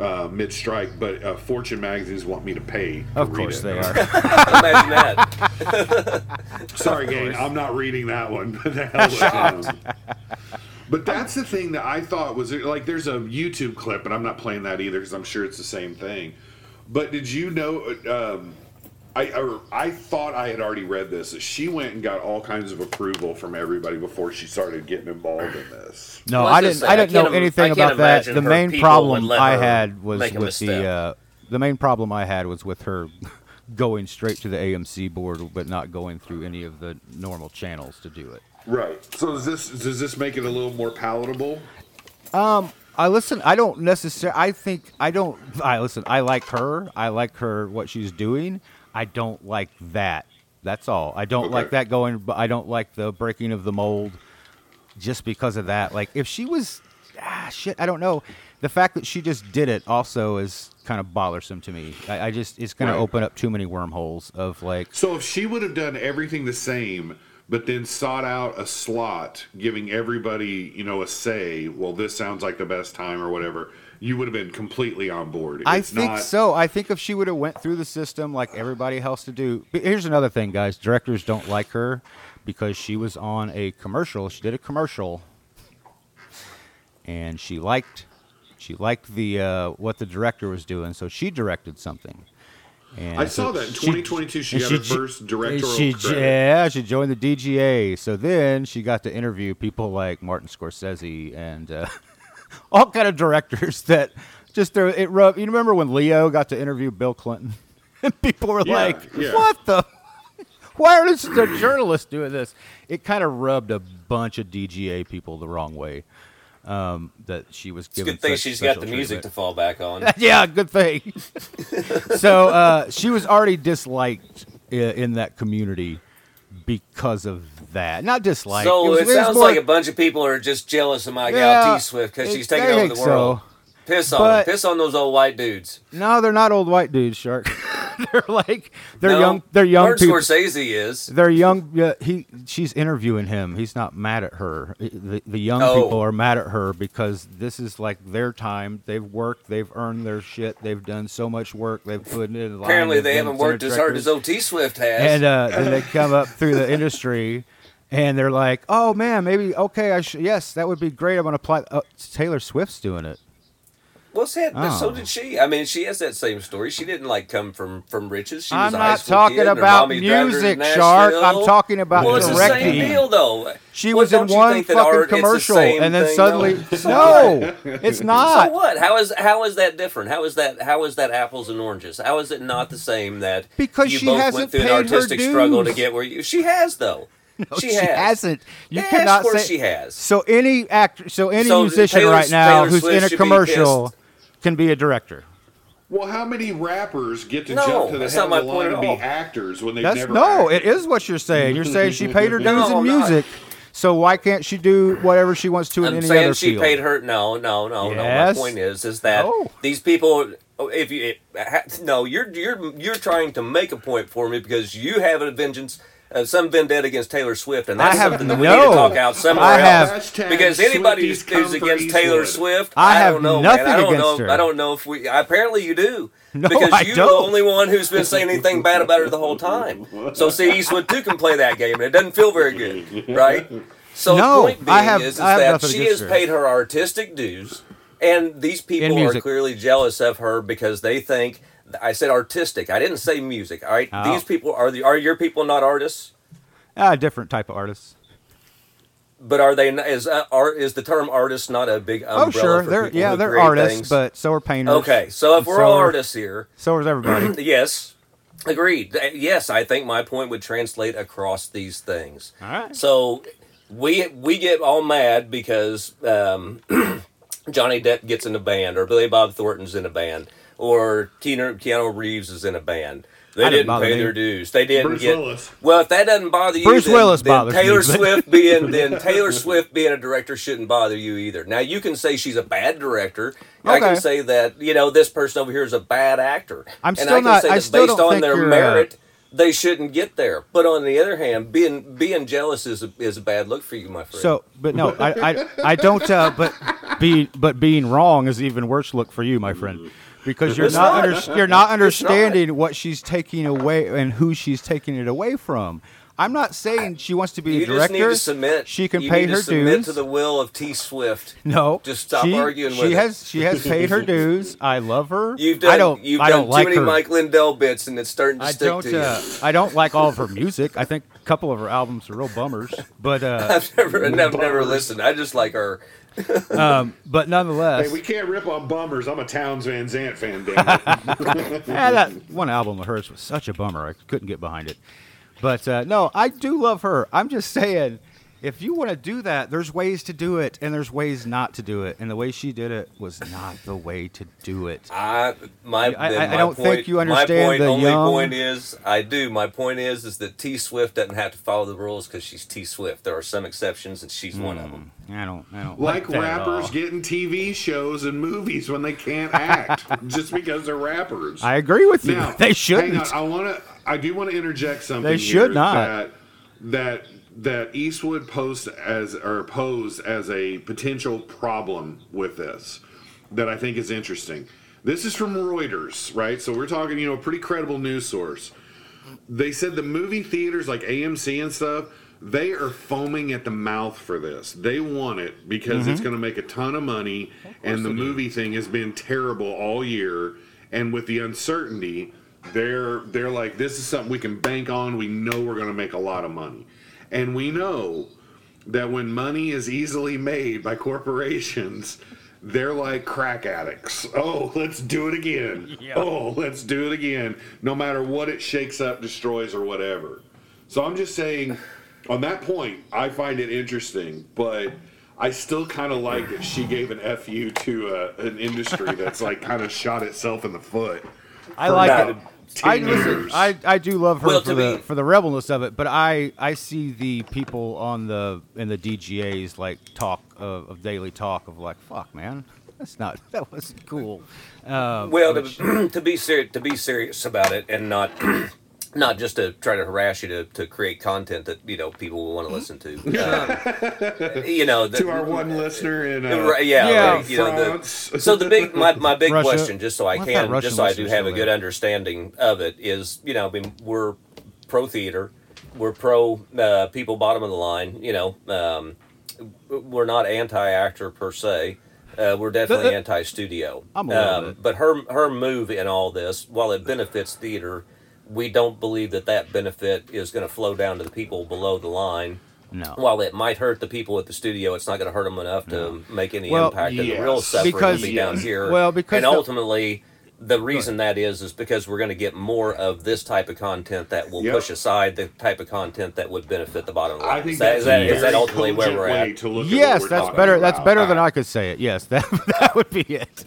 uh, mid strike, but uh, Fortune magazines want me to pay. to Of read course it. they are. Imagine that. Sorry, gang, I'm not reading that one. the hell with them. But that's the thing that I thought was like. There's a YouTube clip, and I'm not playing that either because I'm sure it's the same thing. But did you know? Um, I or I thought I had already read this. That she went and got all kinds of approval from everybody before she started getting involved in this. No, Well, I I didn't. just I didn't know anything about that. The main problem I had was with the. Uh, the main problem I had was with her going straight to the AMC board, but not going through any of the normal channels to do it. Right. So does this does this make it a little more palatable? Um, I listen. I don't necessarily. I think I don't. I listen. I like her. I like her what she's doing. I don't like that. That's all. I don't Okay. like that going. But I don't like the breaking of the mold, just because of that. Like if she was, ah, shit. I don't know. The fact that she just did it also is kind of bothersome to me. I, I just it's going Right. to open up too many wormholes of like. So if she would have done everything the same, but then sought out a slot, giving everybody, you know, a say, well, this sounds like the best time or whatever, you would have been completely on board. I It's think not- so. I think if she would have went through the system like everybody else to do. Here's another thing, guys. Directors don't like her because she was on a commercial. She did a commercial, and she liked she liked the uh, what the director was doing, so she directed something. And I so saw that in she- 2022 she and got her first directorial she, credit. Yeah, she joined the DGA. So then she got to interview people like Martin Scorsese and uh, all kind of directors that just there it rubbed. You remember when Leo got to interview Bill Clinton, and people were Yeah, like, yeah. "What the? Why are this the journalists doing this?" It kind of rubbed a bunch of DGA people the wrong way. Um, that she was It's given. good thing such she's got special the music to fall back on. yeah, good thing. so uh, she was already disliked i- in that community because of that. Not disliked. so was- it sounds more- like a bunch of people are just jealous of my Yeah, gal T Swift because she's taking over the world. so. Piss on But- them. Piss on those old white dudes. No, they're not old white dudes, Shark. they're like they're No, young. They're young Martin people. Scorsese is. They're young. Yeah, he she's interviewing him. He's not mad at her. The, the young Oh. people are mad at her because this is like their time. They've worked. They've earned their shit. They've done so much work. They've put in. Apparently, they haven't worked as hard as OT Swift has. and uh, then they come up through the industry and they're like oh man maybe okay i should yes that would be great i'm gonna apply oh, taylor swift's doing it well, said, but so Oh. did she. I mean, she has that same story. She didn't like come from from riches. She was I'm high not school talking kid, and her about mommy dragged her to music, Shark. I'm talking about well, it's the same deal, though. she Well, was in one fucking art- it's the commercial and then thing, suddenly no it's not. So what? How is how is that different? How is that how is that apples and oranges? How is it not the same that Because you she both hasn't went through an paid her artistic struggle to get where you? She has though. she, she has. hasn't you Yes, cannot say she has. so any actor so any So musician Taylor- right now Taylor who's Swift in a commercial. Can be a director Well, how many rappers get to No, jump to the head of the line at and be actors when they've That's never no, acted? it is what you're saying. You're saying she paid her dues No, in I'm not. music, so why can't she do whatever she wants to in I'm any saying other she field? paid her. No, no, no, no. My point is, is that No. these people. oh, If you it, no, you're you're you're trying to make a point for me because you have a vengeance, uh, some vendetta against Taylor Swift, and that's I have something that we need to talk out somewhere I have- else. Because anybody who's, Swifties come who's against Taylor Swift, I I, have don't know, nothing man. I don't against know. her. I don't know if we. Apparently, you do. No, because I you're don't. the only one who's been saying anything bad about her the whole time. So see, Eastwood too can play that game, and it doesn't feel very good, right? So No, the point being I have- is, is I have that she against has her. paid her artistic dues, and these people are clearly jealous of her because they think. I said artistic. I didn't say music. All right, Oh. these people are the are your people not artists? Ah, different type of artists. But are they? not- Is uh, art is the term artist not a big umbrella? Oh, sure, they're yeah, they're artists, things? but so are painters. okay. So if we're so all are- artists here, so is everybody. Yes, agreed. Uh, Yes, I think my point would translate across these things. All right. So we we get all mad because um, Johnny Depp gets in a band, or Billy Bob Thornton's in a band, or Keanu, Keanu Reeves is in a band. They That didn't didn't pay me. their dues. They didn't Bruce get. Willis. Well, if that doesn't bother you, Bruce then, Willis then bothers me, Taylor but- Swift being then Taylor Swift being a director shouldn't bother you either. Now you can say she's a bad director. I can say that you know this person over here is a bad actor. I'm and still I can not- say I that still based don't on think their you're, uh, merit. They shouldn't get there, but on the other hand, being being jealous is a, is a bad look for you, my friend. So, but no, I, I, I don't. Uh, but be, but being wrong is even worse look for you, my friend, because you're not, not. under, you're not understanding what she's taking away and who she's taking it away from. I'm not saying she wants to be you a director. just need to submit. She can you pay need her to submit dues. to the will of T Swift. no, Just stop she, arguing she with it. has she has paid her dues. I love her. You've done I don't. you've I don't too like many her. Mike Lindell bits, and it's starting to I stick don't. to you. Uh, I don't like all of her music. I think a couple of her albums are real bummers. But uh, I've never, I've never listened. I just like her. but nonetheless, Hey, we can't rip on bummers. I'm a Townes Van Zandt fan, damn it. Yeah, that one album of hers was such a bummer. I couldn't get behind it. But uh, no, I do love her. I'm just saying, if you want to do that, there's ways to do it, and there's ways not to do it. And the way she did it was not the way to do it. I my, I- then I- I don't point, think you understand My point, the only young- point is, I do. My point is, is that T Swift doesn't have to follow the rules because she's T Swift. There are some exceptions, and she's one of them. I don't. I don't like that at all. rappers getting TV shows and movies when they can't act just because they're rappers. I agree with you. Now, they shouldn't. on, I want to. I do want to interject something. They here should not. That that that Eastwood post as or pose as a potential problem with this that I think is interesting. This is from Reuters, right? So we're talking, you know, a pretty credible news source. They said the movie theaters like AMC and stuff, they are foaming at the mouth for this. They want it because Mm-hmm. it's going to make a ton of money, and the movie thing has been terrible all year. And with the uncertainty, they're they're like, this is something we can bank on. We know we're going to make a lot of money, and we know that when money is easily made by corporations, they're like crack addicts. Oh, let's do it again. Oh, let's do it again. No matter what it shakes up, destroys, or whatever. So I'm just saying, on that point, I find it interesting, but I still kind of like that she gave an fu to uh, an industry that's like kind of shot itself in the foot. I like about it. I listen. I, I do love her Well, for the be- for the rebelness of it, but I I see the people on the in the DGAs like talk of, of daily talk of like fuck man that's not that wasn't cool. Uh, Well, which- to, to be serious, to be serious about it, and not not just to try to harass you to, to create content that you know people will want to listen to. Um, you know, the, to our one listener in uh, Right, yeah, Yeah, like, you know, the- so the big my, my big Russia. question, just so I What can, just so I do have a good there? understanding of it, is you know, I mean, we're pro theater, we're pro uh, people bottom of the line. You know, um, we're not anti actor per se. Uh, we're definitely The- the- anti studio. I'm a little bit. But her her move in all this, while it benefits theater, we don't believe that that benefit is going to flow down to the people below the line. no. While it might hurt the people at the studio, it's not going to hurt them enough to make any Well, impact. And the real suffering Because- will be down here. Well, because and the- ultimately, the reason that is is because we're going to get more of this type of content that will Yep. push aside the type of content that would benefit the bottom line. I think is that, that's is that, that ultimately where we're way at? to look yes, what we're that's talking better. That's better than I could say it. Yes, that that would be it.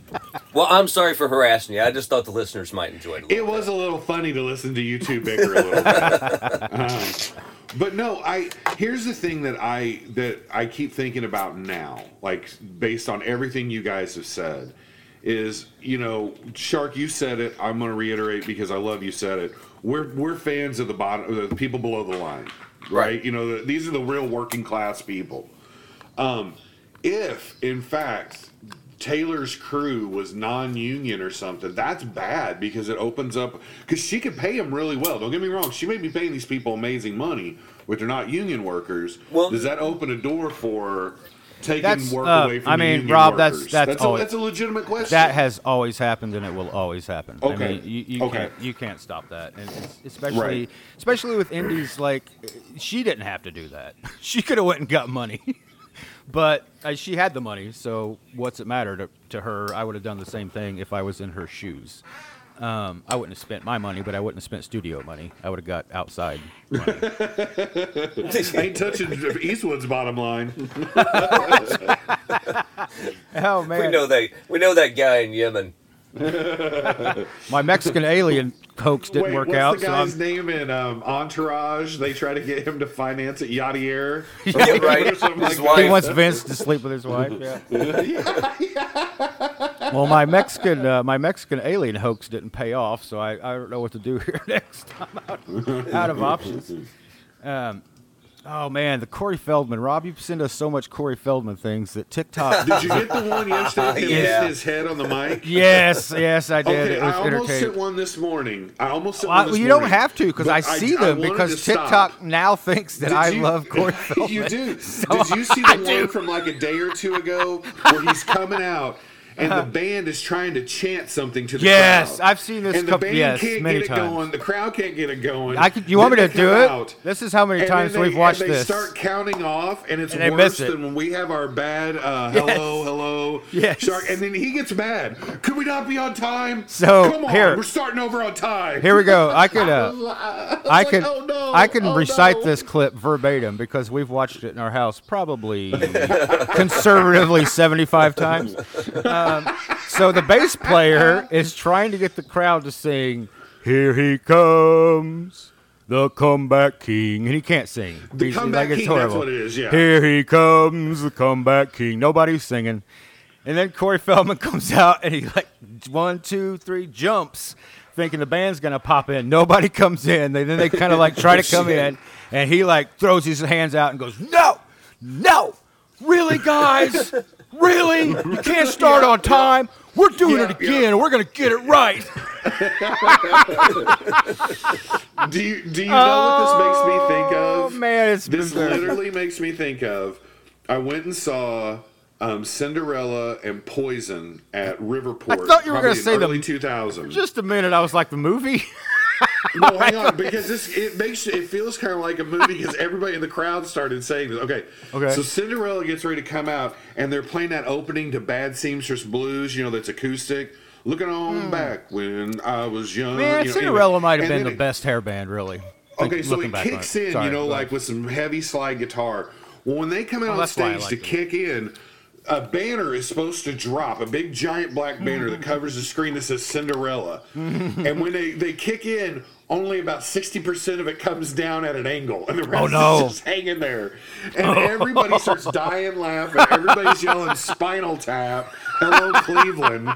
Well, I'm sorry for harassing you. I just thought the listeners might enjoy it. It was a little funny to listen to you two bicker a little bit. Um, but no, I here's the thing that I that I keep thinking about now, like based on everything you guys have said, is you know, Shark, you said it. I'm going to reiterate because I love you said it. We're we're fans of the bottom, the people below the line, right? Right. You know, the, these are the real working class people. Um, if in fact Taylor's crew was non-union or something, that's bad because it opens up because she could pay them really well. Don't get me wrong; she may be paying these people amazing money, but they're not union workers. Well- does that open a door for taking That's, work uh, away from I mean, Rob, that's- workers? that's that's, always- a, that's a legitimate question. That has always happened, and it will always happen. I Okay. mean, you, you Okay. can't you can't stop that, and especially Right. especially with indies. Like, she didn't have to do that. She could have went and got money, but uh, she had the money. So what's it matter to, to her? I would have done the same thing if I was in her shoes. Um, I wouldn't have spent my money, but I wouldn't have spent studio money. I would have got outside money. ain't touching Eastwood's bottom line. oh man, We know that we know that guy in Yemen. my Mexican alien hoax didn't Wait, work what's out. the so guy's I'm- name in um, Entourage? They try to get him to finance at Yachtier. Yeah, right. Or His like wife. he wants Vince to sleep with his wife. Yeah. well, my Mexican uh, my Mexican alien hoax didn't pay off, so I, I don't know what to do here next. I'm out, out of options. Um, oh man, the Corey Feldman. Rob, you send us so much Corey Feldman things that TikTok. Did you get the one yesterday? Him Yeah. his head on the mic. yes, yes, I did. Okay, I almost sent one this morning. I almost sent Well, one this you don't have to because I see I them wanted because to stop. TikTok now thinks that Did I you- love Corey Feldman. you do. So Did you see I the do. one from like a day or two ago where he's coming out and the band is trying to chant something to the. Yes, crowd? I've seen this And the couple- band yes, can't many get it going. The crowd can't get it going. I could, you want me to do it? out, This is how many times they, we've watched and they this. start counting off, and it's And worse it. than when we have our bad uh, hello, hello, Yes. shark. And then he gets mad. Could we not be on time? So, come on, here. we're starting over on time. Here we go. I could uh, I I like, can oh, no, I can oh, recite no. this clip verbatim because we've watched it in our house probably conservatively 75 times. Um, so the bass player is trying to get the crowd to sing "Here He Comes." The comeback king, and he can't sing. The He's- comeback it's king, that's what it is, yeah. Here he comes, the comeback king. Nobody's singing, and then Corey Feldman comes out, and he like one, two, three jumps, thinking the band's gonna pop in. Nobody comes in. They, then they kind of like try to come in, and he like throws his hands out and goes, "No, no, really, guys, really? You can't start on time. We're doing Yeah, it again, yeah. and we're gonna get it right." Do you do you know what this makes me think of? Oh man, it's This bizarre. literally makes me think of. I went and saw um, Cinderella and Poison at Riverport. I thought you were gonna in say the- early 2000. Just a minute, I was like the movie. no, hang on, because this it makes it feels kind of like a movie because everybody in the crowd started saying this. Okay, Okay. So Cinderella gets ready to come out, and they're playing that opening to Bad Seamstress Blues. You know, that's acoustic. Looking on hmm. back when I was young. Man, you know, Cinderella anyway. might have And been the it- best hair band, really. Okay, so it kicks in, Sorry, you know, like with some heavy slide guitar. Well, when they come out Oh, on that's why I stage like to it. kick in, a banner is supposed to drop, a big giant black banner that mm-hmm. covers the screen that says Cinderella. and when they, they kick in, only about 60% of it comes down at an angle, and the oh, rest Oh, no. is just hanging there. And everybody starts dying laughing. Everybody's yelling Spinal Tap, Hello Cleveland.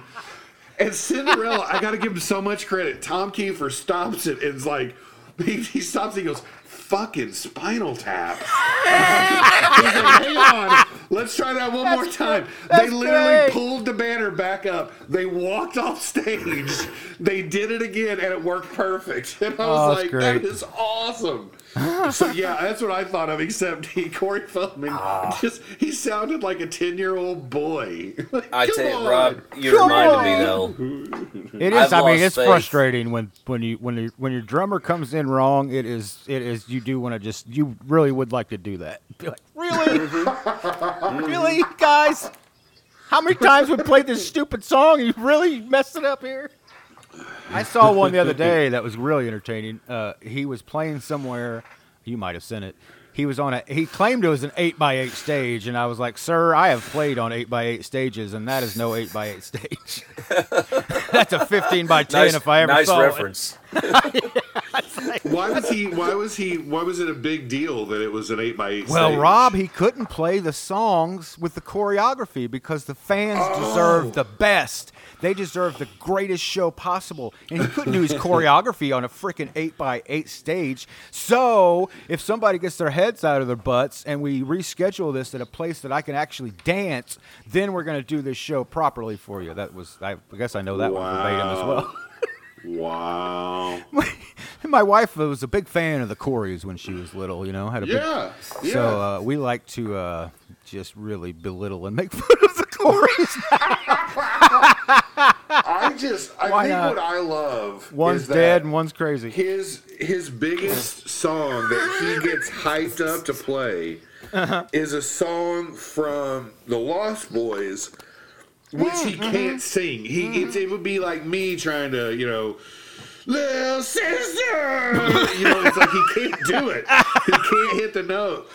And Cinderella, I got to give him so much credit. Tom Kiefer stops it and is like, he, he stops and he goes, fucking Spinal Tap. He's like, hang on, let's try that one more time. They that's literally great. pulled the banner back up. They walked off stage. They did it again and it worked perfect. And I Oh, was that's like, that great. is awesome. so yeah, that's what I thought of. Except he, Corey Feldman, Ah. just he sounded like a ten year old boy. Like, I come tell you. Rob, you Come reminded on. me though. It is. I've I mean, it's faith. frustrating when when you when you, when your drummer comes in wrong. It is. It is. You do want to just. You really would like to do that. Be like, really, really, guys. How many times we played this stupid song? You really messed it up here. I saw one the other day that was really entertaining. Uh, he was playing somewhere. You might have seen it. He was on a. He claimed it was an eight by eight stage, and I was like, "Sir, I have played on eight by eight stages, and that is no eight by eight stage. That's a fifteen by ten Nice, if I ever nice saw it." reference. Why was he? Why was he? Why was it a big deal that it was an eight by eight? Well, stage? Rob, he couldn't play the songs with the choreography because the fans Oh. deserve the best. They deserve the greatest show possible, and he couldn't do his choreography on a freaking eight by eight stage. So, if somebody gets their heads out of their butts and we reschedule this at a place that I can actually dance, then we're going to do this show properly for you. That was, I guess, I know that one verbatim as well. Wow. My wife was a big fan of the Coreys when she was little. You know, had a big Yeah. Yeah. So uh, we like to uh, just really belittle and make fun of the Coreys. I just. I Why think not? what I love. one's is that dead and one's crazy. His his biggest song that he gets hyped up to play Uh-huh. is a song from the Lost Boys, which he Mm-hmm. can't sing. He it's, it would be like me trying to you know. Little sister, you know, it's like he can't do it. He can't hit the note,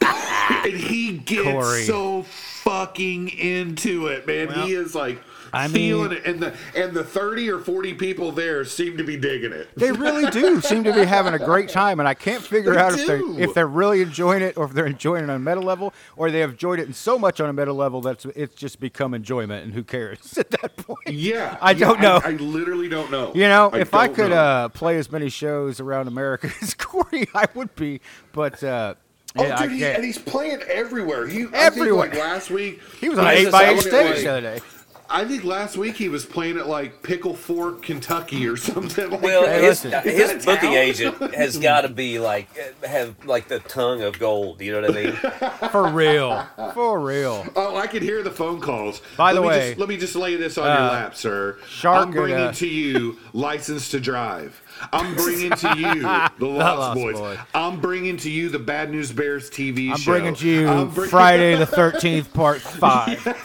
and he gets Corey. so fucking into it, man. Well, he is like I feeling mean- it, and the and the thirty or forty people there seem to be digging it. They really do seem to be having a great time, and I can't figure They out if they if they're really enjoying it, or if they're enjoying it on a meta level, or they have enjoyed it in so much on a meta level that it's- it's just become enjoyment, and who cares at that point? Yeah, I don't know. I, literally don't know. You know, if I could uh, play as many shows around America as Corey, I would be. But uh, Oh, yeah, dude, he, and he's playing everywhere. He Everywhere. I think like last week he was on an eight by eight stage the other day. I think last week he was playing at like Pickle Fork, Kentucky, or something. Like Well, that. Hey, his. Is his a booking town? agent has got to be like have like the tongue of gold. You know what I mean? For real, for real. Oh, I can hear the phone calls. By the let me way, just, let me just lay this on uh, your lap, sir. Shark I'm bringing and, uh, to you license to drive. I'm bringing to you the Lost, Lost Boys. Boys. I'm bringing to you the Bad News Bears TV show. I'm show. bringing to you I'm bring- Friday the Thirteenth Part Five.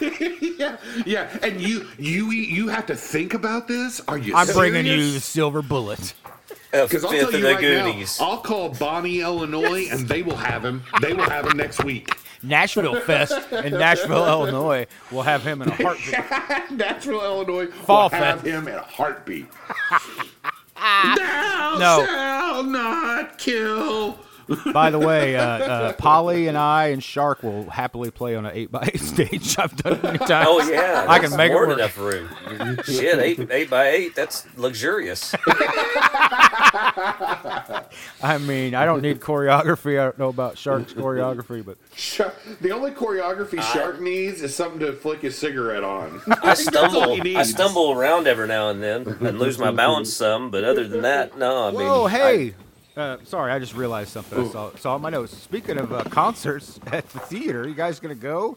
yeah, yeah, and you you you have to think about this. Are you? I'm bringing you the? Silver Bullet. Because I'll tell you the right Goonies. now, I'll call Bonnie, Illinois, and they will have him. They will have him next week. Nashville Fest in Nashville, Illinois. We'll have him in a heartbeat. Nashville, Illinois, Fall will have Fest. him in a heartbeat. Ah. Thou No. shall not kill. By the way, uh, uh, Polly and I and Shark will happily play on an eight by eight stage. I've done it many times. Oh yeah, I can make it more work. than enough room. Shit, eight eight by eight. That's luxurious. I mean, I don't need choreography. I don't know about Shark's choreography, but Shark- The only choreography Shark needs is something to flick his cigarette on. I stumble, I stumble around every now and then and lose my balance some, but other than that, no. I mean, whoa, I- hey. Uh, sorry, I just realized something. I saw, saw on my notes. Speaking of uh, concerts at the theater, you guys gonna go?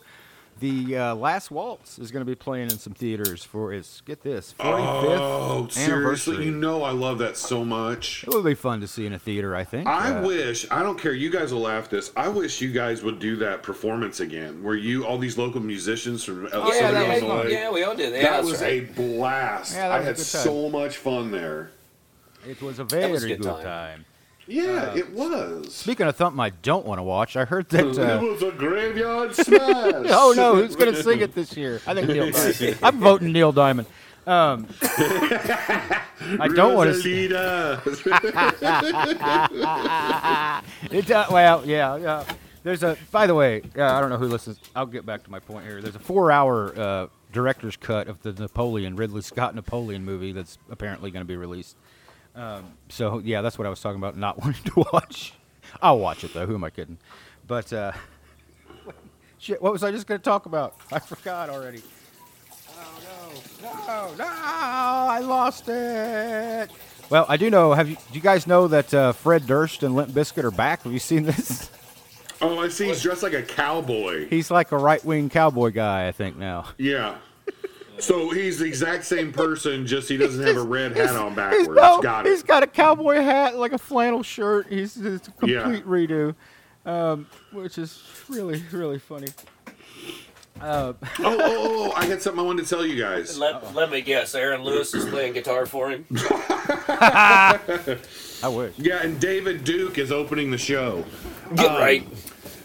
The uh, Last Waltz is gonna be playing in some theaters for its get this 45th Oh, seriously? anniversary. You know I love that so much. It would be fun to see in a theater. I think. I Uh, wish, I don't care, you guys will laugh this. I wish you guys would do that performance again, where you, all these local musicians from oh, yeah, Southern that was Illinois, fun. yeah, we all did. Yeah, that was right. a blast. Yeah, that I was a had good time. so much fun there. It was a very was a good, good time. time. Yeah, it was. Speaking of something I don't want to watch, I heard that. it Uh, was a graveyard smash. oh no, who's going to sing it this year? I think Neil Diamond. I'm voting Neil Diamond. Um, I don't want to. See, Rosalita. it, uh, well, yeah, yeah. There's a. By the way, uh, I don't know who listens. I'll get back to my point here. There's a four-hour uh, director's cut of the Napoleon Ridley Scott Napoleon movie that's apparently going to be released. Um, so yeah, that's what I was talking about. Not wanting to watch. I'll watch it though. Who am I kidding? But uh, shit, what was I just going to talk about? I forgot already. Oh no, no, no! I lost it. Well, I do know. Have you? Do you guys know that uh, Fred Durst and Limp Bizkit are back? Have you seen this? oh, I see. He's dressed like a cowboy. He's like a right-wing cowboy guy, I think now. Yeah. So he's the exact same person, just he doesn't have a red hat on He's, backwards. no, Got he's it. got a cowboy hat, like a flannel shirt. He's it's a complete Yeah. redo, um, which is really, really funny. Uh, Oh, oh, oh, I got something I wanted to tell you guys. Let, let me guess. Aaron Lewis is playing guitar for him. I wish. Yeah, and David Duke is opening the show. Get right.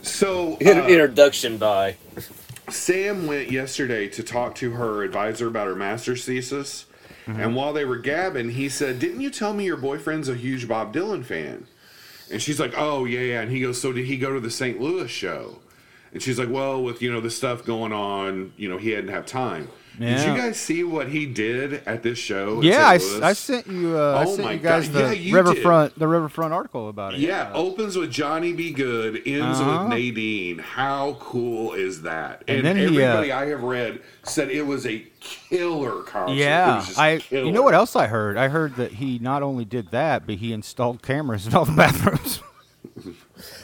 So Inter- uh, Introduction by. Sam went yesterday to talk to her advisor about her master's thesis. Mm-hmm. And while they were gabbing, he said, Didn't you tell me your boyfriend's a huge Bob Dylan fan? And she's like, Oh, yeah, yeah. And he goes, So did he go to the St. Louis show? And she's like, Well, with, you know, the stuff going on, you know, he hadn't have time. Did you guys see what he did at this show? Yeah, I, St. s- Louis? I sent you. Uh, I Oh sent my you guys God. the Yeah, you Riverfront, the Riverfront article about it. Yeah, opens with Johnny B. Goode, ends Uh-huh. with Nadine. How cool is that? And And, then he, uh, everybody I have read said it was a killer concert. Yeah, was just I. You know what else I heard? I heard that he not only did that, but he installed cameras in all the bathrooms.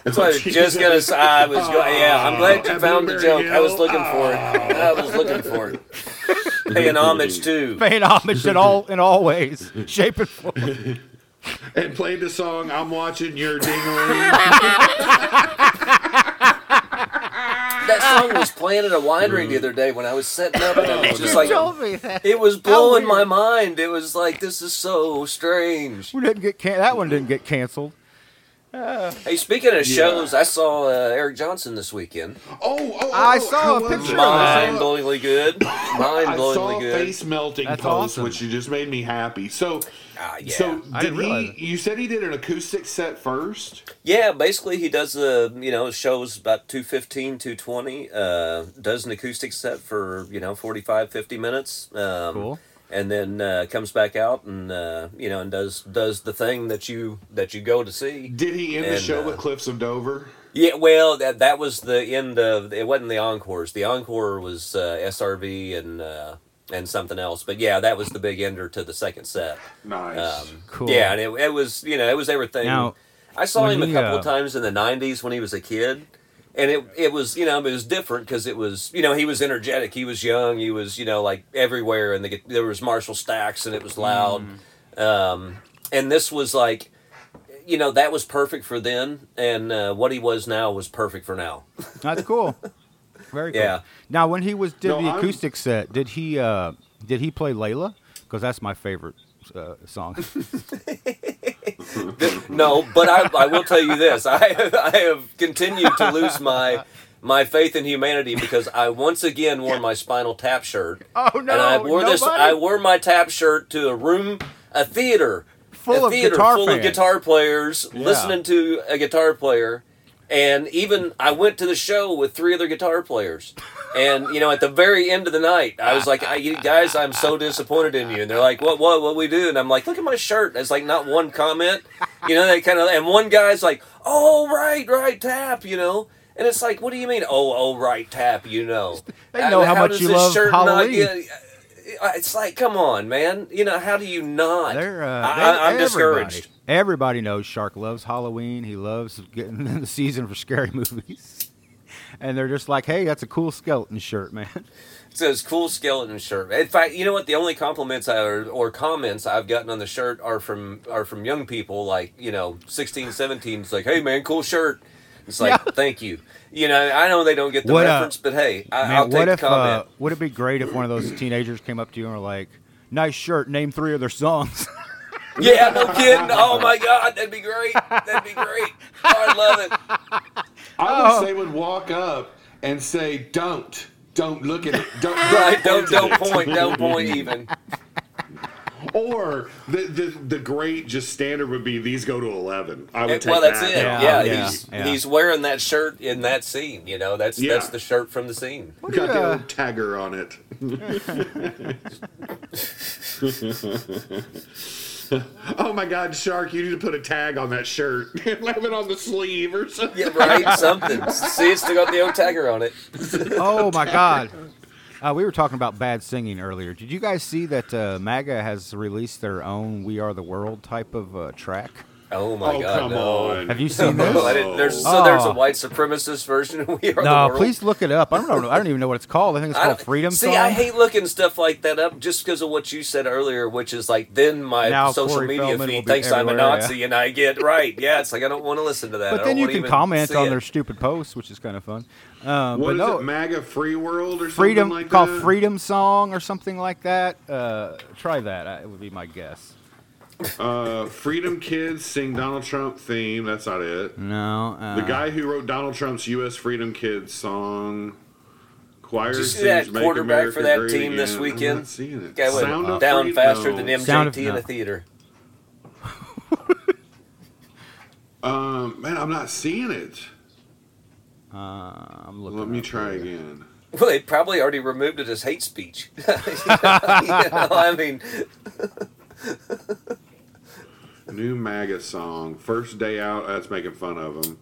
That's what I was just gonna say. I was going. Yeah, I'm glad you found the joke. I was looking for it. I was looking for it. Paying homage too. Paying homage in all in all ways, shape and form. and played the song "I'm Watching Your Dingling." That song was playing at a winery the other day when I was setting up, and it was just like me that. it was blowing my mind. It was like this is so strange. We didn't get can- that one didn't get canceled. Hey, speaking of shows, I saw uh, Eric Johnson this weekend. Oh, oh, oh, I oh, saw a picture it? of it. I Mind-blowingly good. Mind I saw blowingly good. face melting That's post, awesome. which you just made me happy. So, Ah, yeah. so I did didn't realize it. he? You said he did an acoustic set first. Yeah, basically he does the you know shows about 215, 220, uh does an acoustic set for, you know, 45 50 minutes. Um Cool. And then uh, comes back out and uh, you know and does does the thing that you that you go to see. Did he end the show uh, with Cliffs of Dover? Yeah, well, that that was the end of it. wasn't the encores. The encore was uh, SRV and uh, and something else. But yeah, that was the big ender to the second set. Nice. Um, Cool. Yeah, and it, it was you know it was everything. Now, I saw when him a couple uh, of times in the '90s when he was a kid, and it it was you know it was different because it was you know he was energetic, he was young, he was you know like everywhere, and the, there was Marshall Stacks, and it was loud, Mm. um, and this was like. You know that was perfect for then, and uh, what he was now was perfect for now. That's cool. Very cool. Yeah. Now, when he was did No, the I'm- acoustic set, did he uh did he play Layla? Because that's my favorite uh, song. No, but I, I will tell you this: I have, I have continued to lose my my faith in humanity because I once again wore my Spinal Tap shirt. Oh, no! And I wore this. I wore my tap shirt to a room, a theater, Full a of theater guitar full of guitar players, Yeah. listening to a guitar player, and even I went to the show with three other guitar players. And you know, at the very end of the night, I was like, I, you "Guys, I'm so disappointed in you." And they're like, "What? What? What we do?" And I'm like, "Look at my shirt." It's like not one comment, you know. They kind of and one guy's like, "Oh, right, right, tap," you know. And it's like, what do you mean? Oh, oh, right, tap, you know. They know how much does you love shirt not Halloween. get- uh, It's like, come on, man. You know, how do you not? They're, uh, I, they- I, I'm everybody- discouraged. Everybody knows Shark loves Halloween. He loves getting in the season for scary movies. And they're just like, hey, that's a cool skeleton shirt, man. It says cool skeleton shirt. In fact, you know what? The only compliments I, or, or comments I've gotten on the shirt are from are from young people like you know 16, 17. It's like, hey man, cool shirt. It's like, thank you. You know, I know they don't get the What, uh, reference, but hey, I, Man, I'll take what the if uh, comment. would it be great if one of those teenagers came up to you and were like, "Nice shirt, name three of their songs." yeah, no kidding. Oh my god, that'd be great. That'd be great. Oh, I love it. I wish oh. they would walk up and say, "Don't, don't look at it. Don't, Right? Don't at don't it." point. Don't point even. Or the, the the great just standard would be these go to eleven. I would take well, that's that. it. Yeah, Yeah, yeah, he's yeah. he's wearing that shirt in that scene. You know, that's Yeah. that's the shirt from the scene. Got the Yeah. old tagger on it. oh my God, Shark! You need to put a tag on that shirt. Have it on the sleeve or something. Yeah, right. Something. See, it's still got the old tagger on it. oh my God! Uh, we were talking about bad singing earlier. Did you guys see that uh, MAGA has released their own "We Are the World" type of uh, track? Oh my oh god! come no. on! Have you seen this? No, there's so there's a Oh. white supremacist version of We Are the No, World. please look it up. I don't know. I don't even know what it's called. I think it's called don't- Freedom See, Song. I hate looking stuff like that up just because of what you said earlier, which is like then my Now social Corey media Feldman feed be thinks I'm a everywhere, Nazi, and I get right. Yeah, it's like I don't want to listen to that. But then you can comment on it. their stupid posts, which is kind of fun. Um, What but is no, it? MAGA Free World or freedom something like called that? Freedom Song or something like that. Uh, try that. Uh, It would be my guess. Uh, Freedom Kids sing Donald Trump theme. That's not it. No, uh, The guy who wrote Donald Trump's U.S. Freedom Kids song. Choir Did you see sings that Make quarterback America for that Great team this weekend? I'm not seeing it. Guy went Sound down Freedom? faster No. than MJT Sound of- in no. a theater. Um, man, I'm not seeing it. uh, I'm looking. Let me try here. again. Well, they probably already removed it as hate speech. you know, I mean, New MAGA song. First day out. That's making fun of him.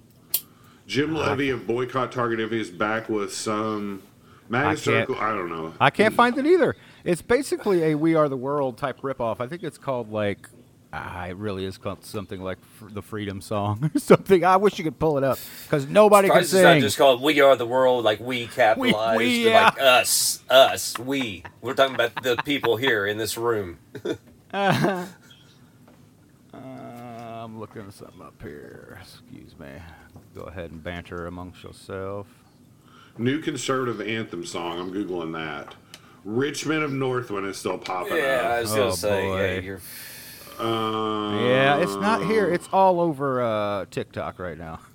Jim Levy of Boycott Target Envy is back with some MAGA can't- circle. I don't know. I can't find it either. It's basically a "We Are the World" type ripoff. I think it's called like. Ah, it really is called something like f- the Freedom Song or something. I wish you could pull it up because nobody can surprised it's not just called "We Are the World," like we capitalized, we, yeah. like us, us, we. We're talking about the people here in this room. Uh, I'm looking at something up here. Excuse me. Go ahead and banter amongst yourself. New conservative anthem song. I'm googling that. Richmond of Northwind is still popping up. Yeah, I was gonna Oh, say, boy. yeah, you're. Uh, Yeah, it's not here. It's all over uh, TikTok right now.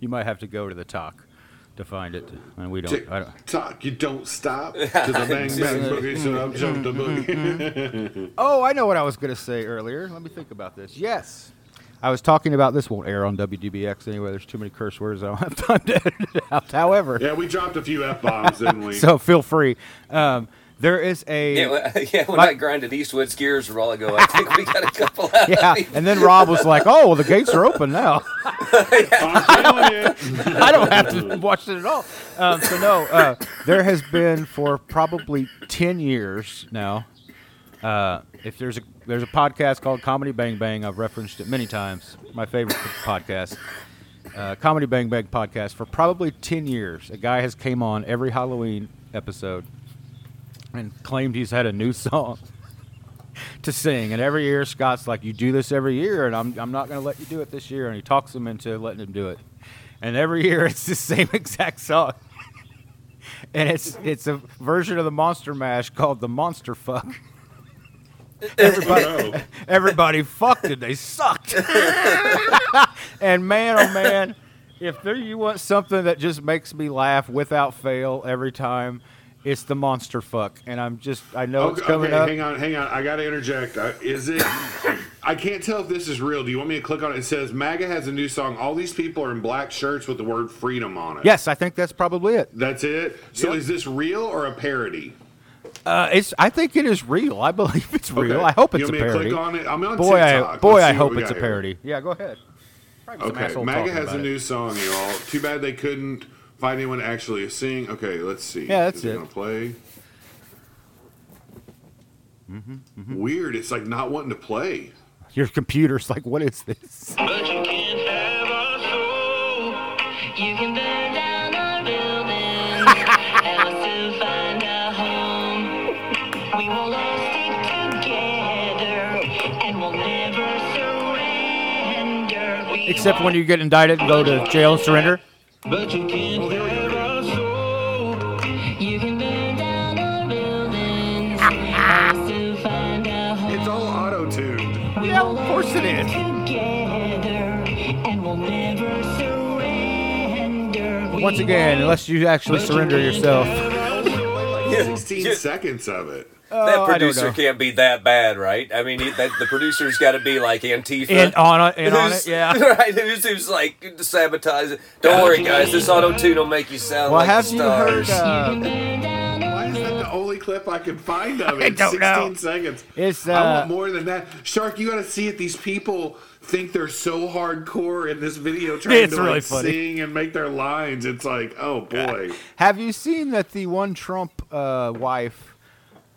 You might have to go to the talk to find it, and we don't. Tick I don't. tock, you don't stop to the bang bang uh, boogie, so up jump the mm-hmm, boogie. Mm-hmm. Oh, I know what I was going to say earlier. Let me think about this. Yes. I was talking about this won't air on WDBX anyway. There's too many curse words. I don't have time to edit it out. However, yeah, we dropped a few f bombs, didn't we? so feel free. Um, there is a Yeah, well, yeah. When Like- I grinded Eastwood's gears a while ago, I think we got a couple out. yeah, and then Rob was like, "Oh, well, the gates are open now. I'm feeling it. I don't have to watch it at all." Um, so no, uh, there has been for probably ten years now. Uh, if there's a there's a podcast called Comedy Bang Bang, I've referenced it many times. My favorite podcast, uh, Comedy Bang Bang podcast. For probably ten years, a guy has came on every Halloween episode and claimed he's had a new song to sing. And every year, Scott's like, "You do this every year, and I'm I'm not going to let you do it this year." And he talks him into letting him do it. And every year, it's the same exact song. And it's it's a version of the Monster Mash called the Monster Fuck. Everybody, everybody fucked it. They sucked. and man, oh man, if there you want something that just makes me laugh without fail every time, it's the monster fuck. And I'm just, I know it's okay, coming okay, up. hang on, hang on. I got to interject. Uh, is it? I can't tell if this is real. Do you want me to click on it? It says MAGA has a new song. All these people are in black shirts with the word freedom on it. Yes, I think that's probably it. That's it. So Yep. is this real or a parody? Uh, it's, I think it is real. I believe it's real. Okay. I hope it's a want me to parody. click on it? I'm on Boy, TikTok. I, boy, I hope it's a got here. parody. Yeah, go ahead. Probably Okay, MAGA has a about new song, y'all. Too bad they couldn't find anyone to actually sing. Okay, let's see. Yeah, that's Is it. it. Gonna play. Mm-hmm, Weird. It's like not wanting to play. Your computer's like, what is this? But you can't have our soul. You can burn down our buildings and we'll find our home. We will all stick together and we'll never surrender. We Except when you get indicted and go to jail and surrender. But you can't have our soul. You can burn down our buildings and we'll still find our home. It's all auto tuned. Yeah, of course it is. Once again, unless you actually surrender yourself. Like 16 Yeah. seconds of it. That Oh, I don't producer can't be that bad, right? I mean, he, that, the producer's got to be like Antifa. In on it, in on it, yeah. right. Who's, who's like sabotage it? Don't worry, guys. This auto tune will make you sound Well, like have the you heard? stars. Uh, Why is that the only clip I can find of I it? don't 16 know. seconds. It's, I uh, want more than that. Shark, you got to see it. These people think they're so hardcore in this video trying It's to really like, funny. sing and make their lines. It's like, oh boy. have you seen that the one Trump uh, wife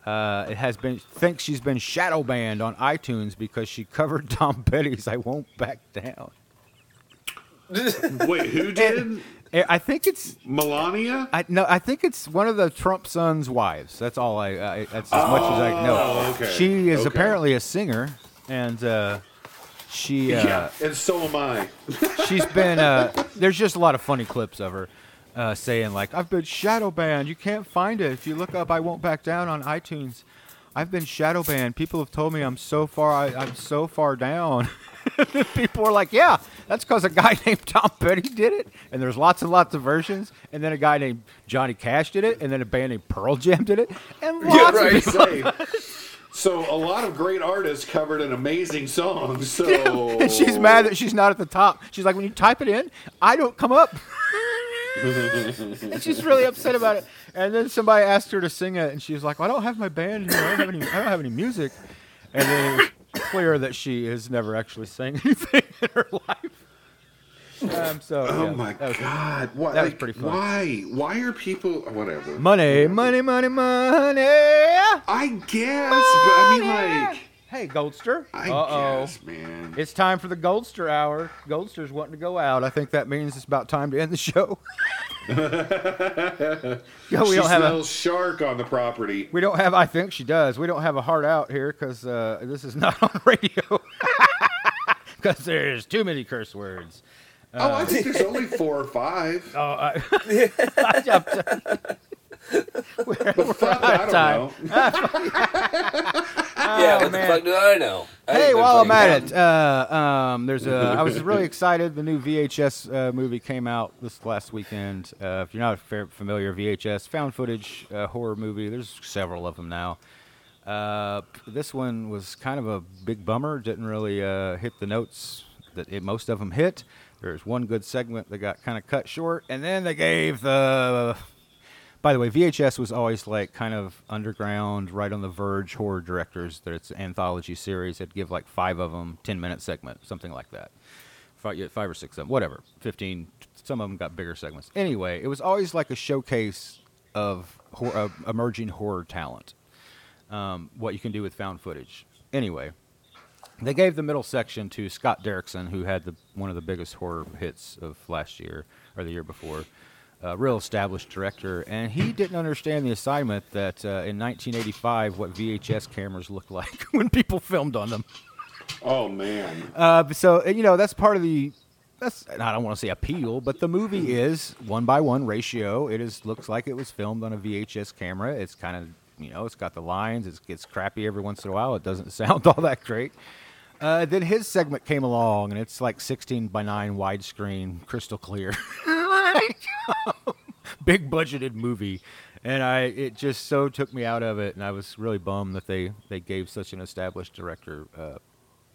uh, it has been thinks she's been shadow banned on iTunes because she covered Tom Petty's "I Won't Back Down." Wait, who did? Eh, I think it's Melania? I no, I think it's one of the Trump son's wives. That's all I. I that's as much as I know. Oh, okay. She is Okay. apparently a singer, and uh, she uh, yeah, and so am I. she's been. Uh, there's just a lot of funny clips of her uh, saying like, "I've been shadow banned. You can't find it. If you look up, I won't back down on iTunes. I've been shadow banned. People have told me I'm so far. I, I'm so far down." People are like, "Yeah, that's because a guy named Tom Petty did it." And there's lots and lots of versions. And then a guy named Johnny Cash did it. And then a band named Pearl Jam did it. And lots Yeah, of right. people. So a lot of great artists covered an amazing song. So And she's mad that she's not at the top. She's like, when you type it in, I don't come up. And she's really upset about it. And then somebody asked her to sing it, and she was like, well, I don't have my band here. I don't have any. I don't have any music. And then it was clear that she has never actually sang anything in her life. Um, so, Oh yeah, my that was- god! Why? that was pretty fun. Why? Why are people? Whatever. Money, money, money, money. I guess, but I mean, like, Hey, Goldster. I Uh-oh. guess, man. It's time for the Goldster hour. Goldster's wanting to go out. I think that means it's about time to end the show. We she don't have a, smells shark on the property. we don't have. I think she does. We don't have a heart out here because uh, this is not on radio. Because there's too many curse words. oh, I think there's only four or five. Oh, I, I jumped. we're, we're Fuck, out I of don't time. know. Yeah, what the man. fuck do I know? Hey, while I'm at it, uh, um, there's a. I was really excited. The new VHS uh, movie came out this last weekend. Uh, if you're not fa- familiar, VHS found footage uh, horror movie. There's several of them now. Uh, this one was kind of a big bummer. Didn't really uh, hit the notes that it, most of them hit. There's one good segment that got kind of cut short, and then they gave the. By the way, VHS was always like kind of underground, right on the verge horror directors. That it's an anthology series. They'd give like five of them, ten minute segment, something like that. Five, five or six of them, whatever. Fifteen. Some of them got bigger segments. Anyway, it was always like a showcase of uh, emerging horror talent. Um, what you can do with found footage. Anyway, they gave the middle section to Scott Derrickson, who had the, one of the biggest horror hits of last year or the year before. A real established director, and he didn't understand the assignment that uh, in 1985, what VHS cameras looked like when people filmed on them. Oh man. Uh, so you know that's part of the that's I don't want to say appeal, but the movie is one by one ratio. It is looks like it was filmed on a VHS camera. It's kind of you know it's got the lines. It gets crappy every once in a while. It doesn't sound all that great. Uh, then his segment came along, and it's like 16 by 9 widescreen, crystal clear, big budgeted movie, and I it just so took me out of it, and I was really bummed that they they gave such an established director uh,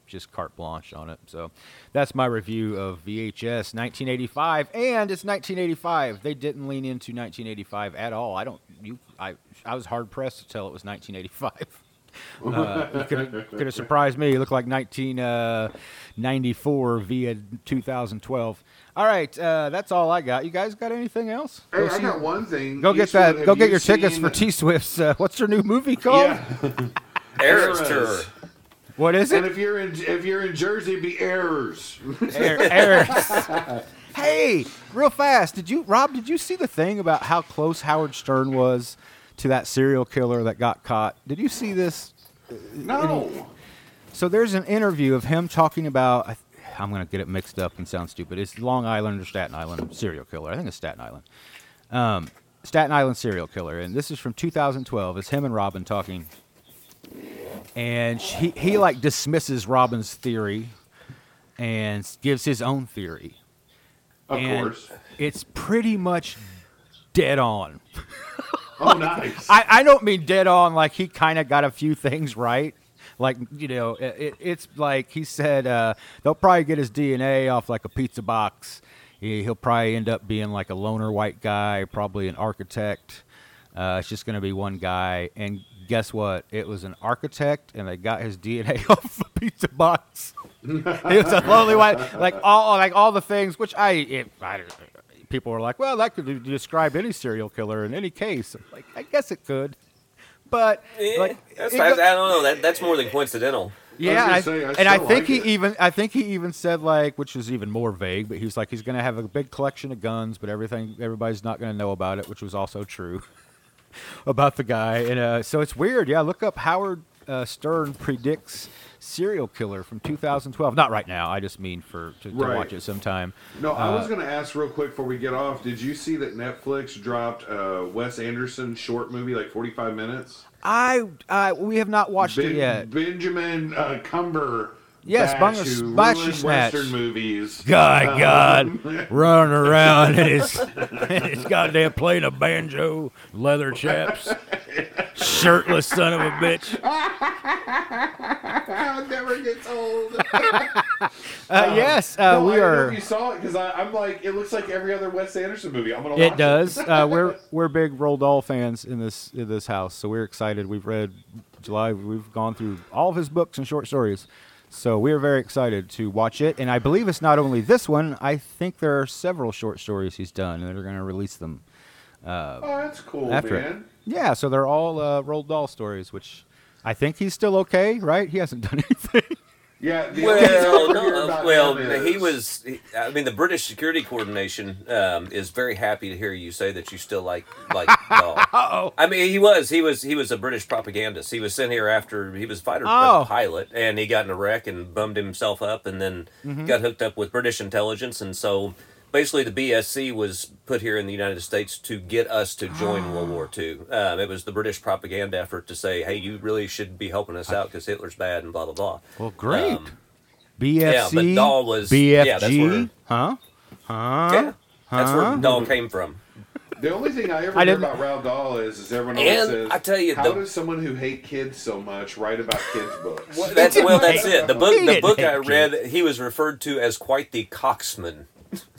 just carte blanche on it. So that's my review of VHS 1985, and it's 1985. They didn't lean into 1985 at all. I don't you I I was hard pressed to tell it was 1985. Uh, could have surprised me. It looked like 1994 via 2012. All right, uh, that's all I got. You guys got anything else? Hey, I got one thing. Go get Eastwood, that. Go get you your tickets for T Swift's. Uh, what's their new movie called? Yeah. Eras Eras. tour. What is it? And if you're in if you're in Jersey, it'd be errors. Air- Eras. hey, real fast. Did you, Rob? Did you see the thing about how close Howard Stern was to that serial killer that got caught? Did you see this? No. So there's an interview of him talking about. I'm going to get it mixed up and sound stupid. It's Long Island or Staten Island serial killer. I think it's Staten Island. Um, Staten Island serial killer, and this is from 2012. It's him and Robin talking, and he he like dismisses Robin's theory and gives his own theory. Of and course. it's pretty much dead on. Oh, nice. I, I don't mean dead on like he kind of got a few things right. Like, you know, it, it- it's like he said uh, they'll probably get his DNA off like a pizza box. He, he'll probably end up being like a loner white guy, probably an architect. Uh, it's just going to be one guy. And guess what? It was an architect, and they got his DNA off a pizza box. he was a lonely white, like all like all the things. Which I, it, I don't- people were like, well, that could describe any serial killer in any case. I'm like, I guess it could, but Eh, like, that's, it I, I don't know. That that's more than coincidental. yeah, gonna I- say, I and I think like he it. even I think he even said like, which was even more vague, but he's like he's going to have a big collection of guns, but everything everybody's not going to know about it, which was also true about the guy. And uh, so it's weird. Yeah, look up Howard uh, Stern predicts serial killer from 2012. Not right now. I just mean for to, to Right. watch it sometime. No, I Uh, was going to ask real quick before we get off. Did you see that Netflix dropped a Wes Anderson short movie, like 45 minutes? I uh, we have not watched it yet. Benjamin uh, Cumber. Yes, Bunga- who Snatch. Western movies. God, Um, God, running around in his, in his goddamn playing a banjo, leather chaps, shirtless son of a bitch. It never gets old. Uh, yes, uh, No, we I are. if you saw it because I'm like, it looks like every other Wes Anderson movie. I'm gonna. It does. Uh, we're we're big Roald Dahl fans in this in this house, so we're excited. We've read July. We've gone through all of his books and short stories, so we are very excited to watch it. And I believe it's not only this one. I think there are several short stories he's done, and they're going to release them Oh, that's cool, after man. it. Yeah, so they're all uh, Roald Dahl stories, which I think he's still okay, right? He hasn't done anything. Yeah. The only thing I Well, no, about well, he was. he- I mean, the British Security Coordination um, is very happy to hear you say that you still like like oh. I mean, he was he was he was a British propagandist. He was sent here after he was a fighter Oh. pilot, and he got in a wreck and bummed himself up, and then Mm-hmm. got hooked up with British intelligence, and so basically the BSC was put here in the United States to get us to join World War II. Um, it was the British propaganda effort to say, "Hey, you really should be helping us out because Hitler's bad and blah blah blah." Well, great. Um, BFC. yeah, but Dahl was- BFG. yeah, that's where- huh? Huh? yeah, that's Huh? where Dahl came from. The only thing I ever I hear about Roald Dahl is, is everyone always And says, I tell you, how the- does someone who hate kids so much write about kids' books? Well, that's well, that's it. The book, the book I read, he was referred to as quite the coxman.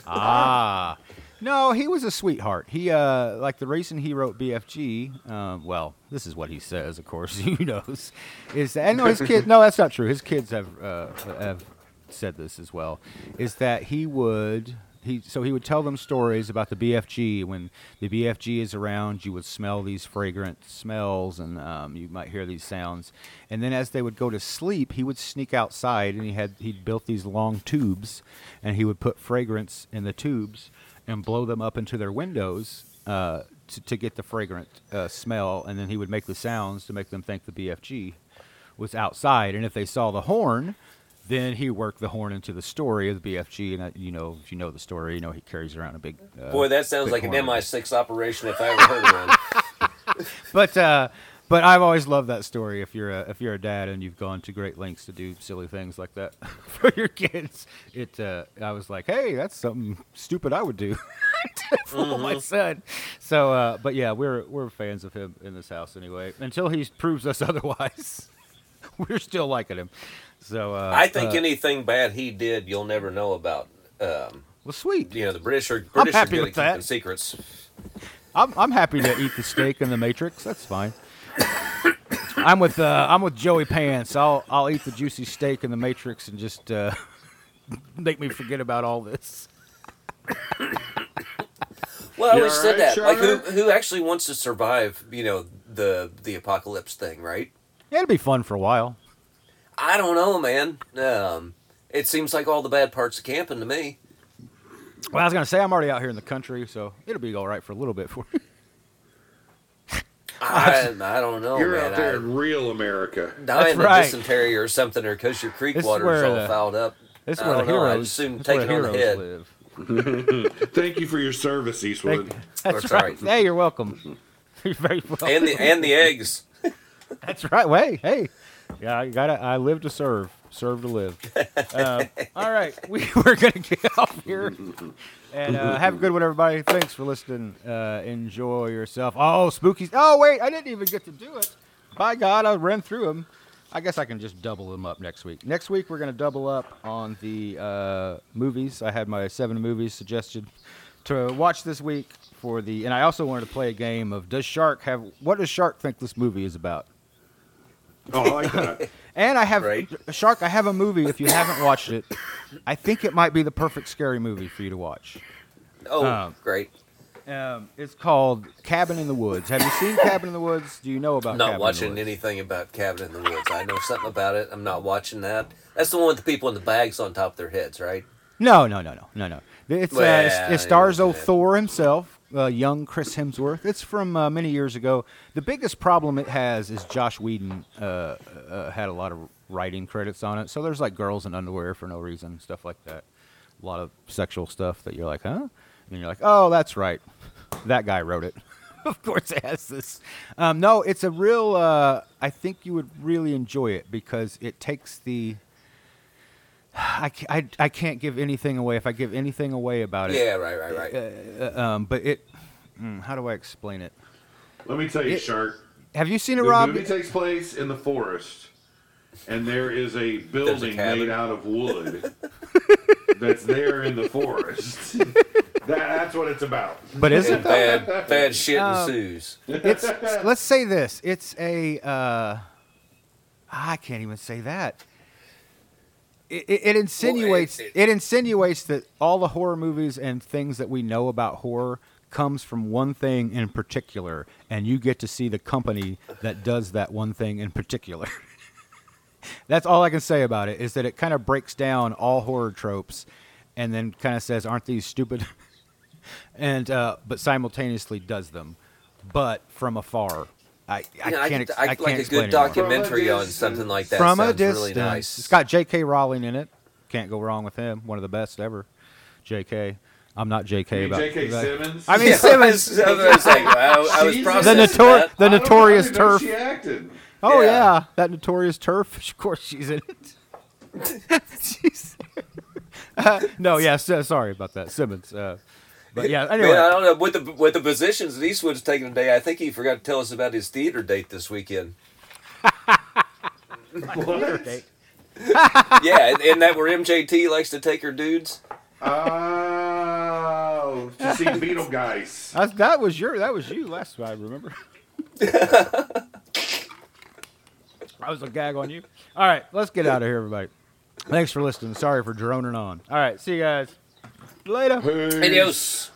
Ah. No, he was a sweetheart. He uh like the reason he wrote BFG, um, well, this is what he says, of course, who knows, is that and no his kid no, that's not true. His kids have uh, have said this as well. Is that he would he so he would tell them stories about the BFG when the BFG is around, you would smell these fragrant smells and um, you might hear these sounds. And then as they would go to sleep, he would sneak outside and he had he'd built these long tubes and he would put fragrance in the tubes and blow them up into their windows uh, to, to get the fragrant uh, smell, and then he would make the sounds to make them think the BFG was outside. And if they saw the horn, then he worked the horn into the story of the BFG. And uh, you know, if you know the story, you know he carries around a big. Uh, Boy, that sounds like an. MI6 operation if I ever heard of one. But uh, but I've always loved that story. If you're a if you're a dad and you've gone to great lengths to do silly things like that for your kids, it uh, I was like, hey, that's something stupid I would do for my son. So, uh, but yeah, we're we're fans of him in this house anyway. Until he proves us otherwise, we're still liking him. So uh, I think uh, anything bad he did, you'll never know about. Um, well, sweet. you know, the British are British are happy good with at keeping that. secrets. I'm I'm happy to eat the steak in the Matrix. That's fine. I'm with uh, I'm with Joey Pants. I'll I'll eat the juicy steak in the Matrix and just uh, make me forget about all this. Well, I You always all said right, that. Like, who who actually wants to survive? You know, the the apocalypse thing, right? Yeah, it'll be fun for a while. I don't know, man. Um, it seems like all the bad parts of camping to me. Well, I was gonna say I'm already out here in the country, so it'll be all right for a little bit for me. I, I don't know, You're man. out there I, in real America. dying right. of dysentery or something, or because your creek This is water's all the- fouled up. This is I where the don't know, I'd heroes, assume this is where take it on the head. live. Thank you for your service, Eastwood. Thank- that's, That's right. right. Hey, you're welcome. You're very welcome. And the and the eggs. That's right. Hey, hey. Yeah, I got I live to serve, serve to live. um, all right, we we're gonna get off here, and uh, have a good one, everybody. Thanks for listening. Uh, enjoy yourself. Oh, spooky! Oh, wait, I didn't even get to do it. By God, I ran through them. I guess I can just double them up next week. Next week we're gonna double up on the uh, movies. I had my seven movies suggested to watch this week for the, and I also wanted to play a game of Does Shark have? What does Shark think this movie is about? Oh, I like that. And I have Right. Shark. I have a movie. If you haven't watched it, I think it might be the perfect scary movie for you to watch. Oh, Um, great! Um, it's called Cabin in the Woods. Have you seen Cabin in the Woods? Do you know about? I'm not Cabin watching in the Woods? anything about Cabin in the Woods. I know something about it. I'm not watching that. That's the one with the people in the bags on top of their heads, right? No, no, no, no, no, no. It's, uh, it's- it stars yeah. old Thor himself, uh, young Chris Hemsworth. It's from uh, many years ago. The biggest problem it has is Joss Whedon uh, uh, had a lot of writing credits on it. So there's like girls in underwear for no reason, stuff like that. A lot of sexual stuff that you're like, huh? And you're like, oh, that's right. That guy wrote it. of course it has this. Um, no, it's a real. Uh, I think you would really enjoy it because it takes the. I, I, I can't give anything away. If I give anything away about it, Yeah, right, right, right. uh, um, but it. mm, how do I explain it? Let me tell you, It- Shark. Have you seen it, The Rob? movie takes place in the forest, and there is a building cabin. made out of wood that's there in the forest. that, that's what it's about. but is And it? bad, bad shit Um, ensues. It's. let's say this. It's a. Uh, I can't even say that. It, it, it insinuates it- it, insinuates that all the horror movies and things that we know about horror comes from one thing in particular, and you get to see the company that does that one thing in particular. That's all I can say about it is that it kind of breaks down all horror tropes, and then kind of says, "Aren't these stupid?" and uh, but simultaneously does them, but from afar. I, I Yeah, I can't. could- ex- I- I like can't a good documentary on something like that From a distance, really nice. it's got J.K. Rowling in it. Can't go wrong with him. One of the best ever. J.K. I'm not JK You mean about J.K. that. Simmons. I mean Yeah, Simmons. I was, I was like, I, I was The notor- that. the I don't know, I notorious didn't know TERF. She acted. Oh Yeah. yeah. that notorious TERF. Of course she's in it. She's- Uh, no, yes, uh, sorry about that, Simmons. Uh, but yeah, anyway. Man, I don't know with the with the positions that Eastwood's taking today. I think he forgot to tell us about his theater date this weekend. What? yeah, and, and that where MJT likes to take her dudes. Oh, to see Beetlejuice. That, that was your. That was you last. I remember. I was a gag on you. All right, let's get out of here, everybody. Thanks for listening. Sorry for droning on. All right, see you guys later. Peace. Adios.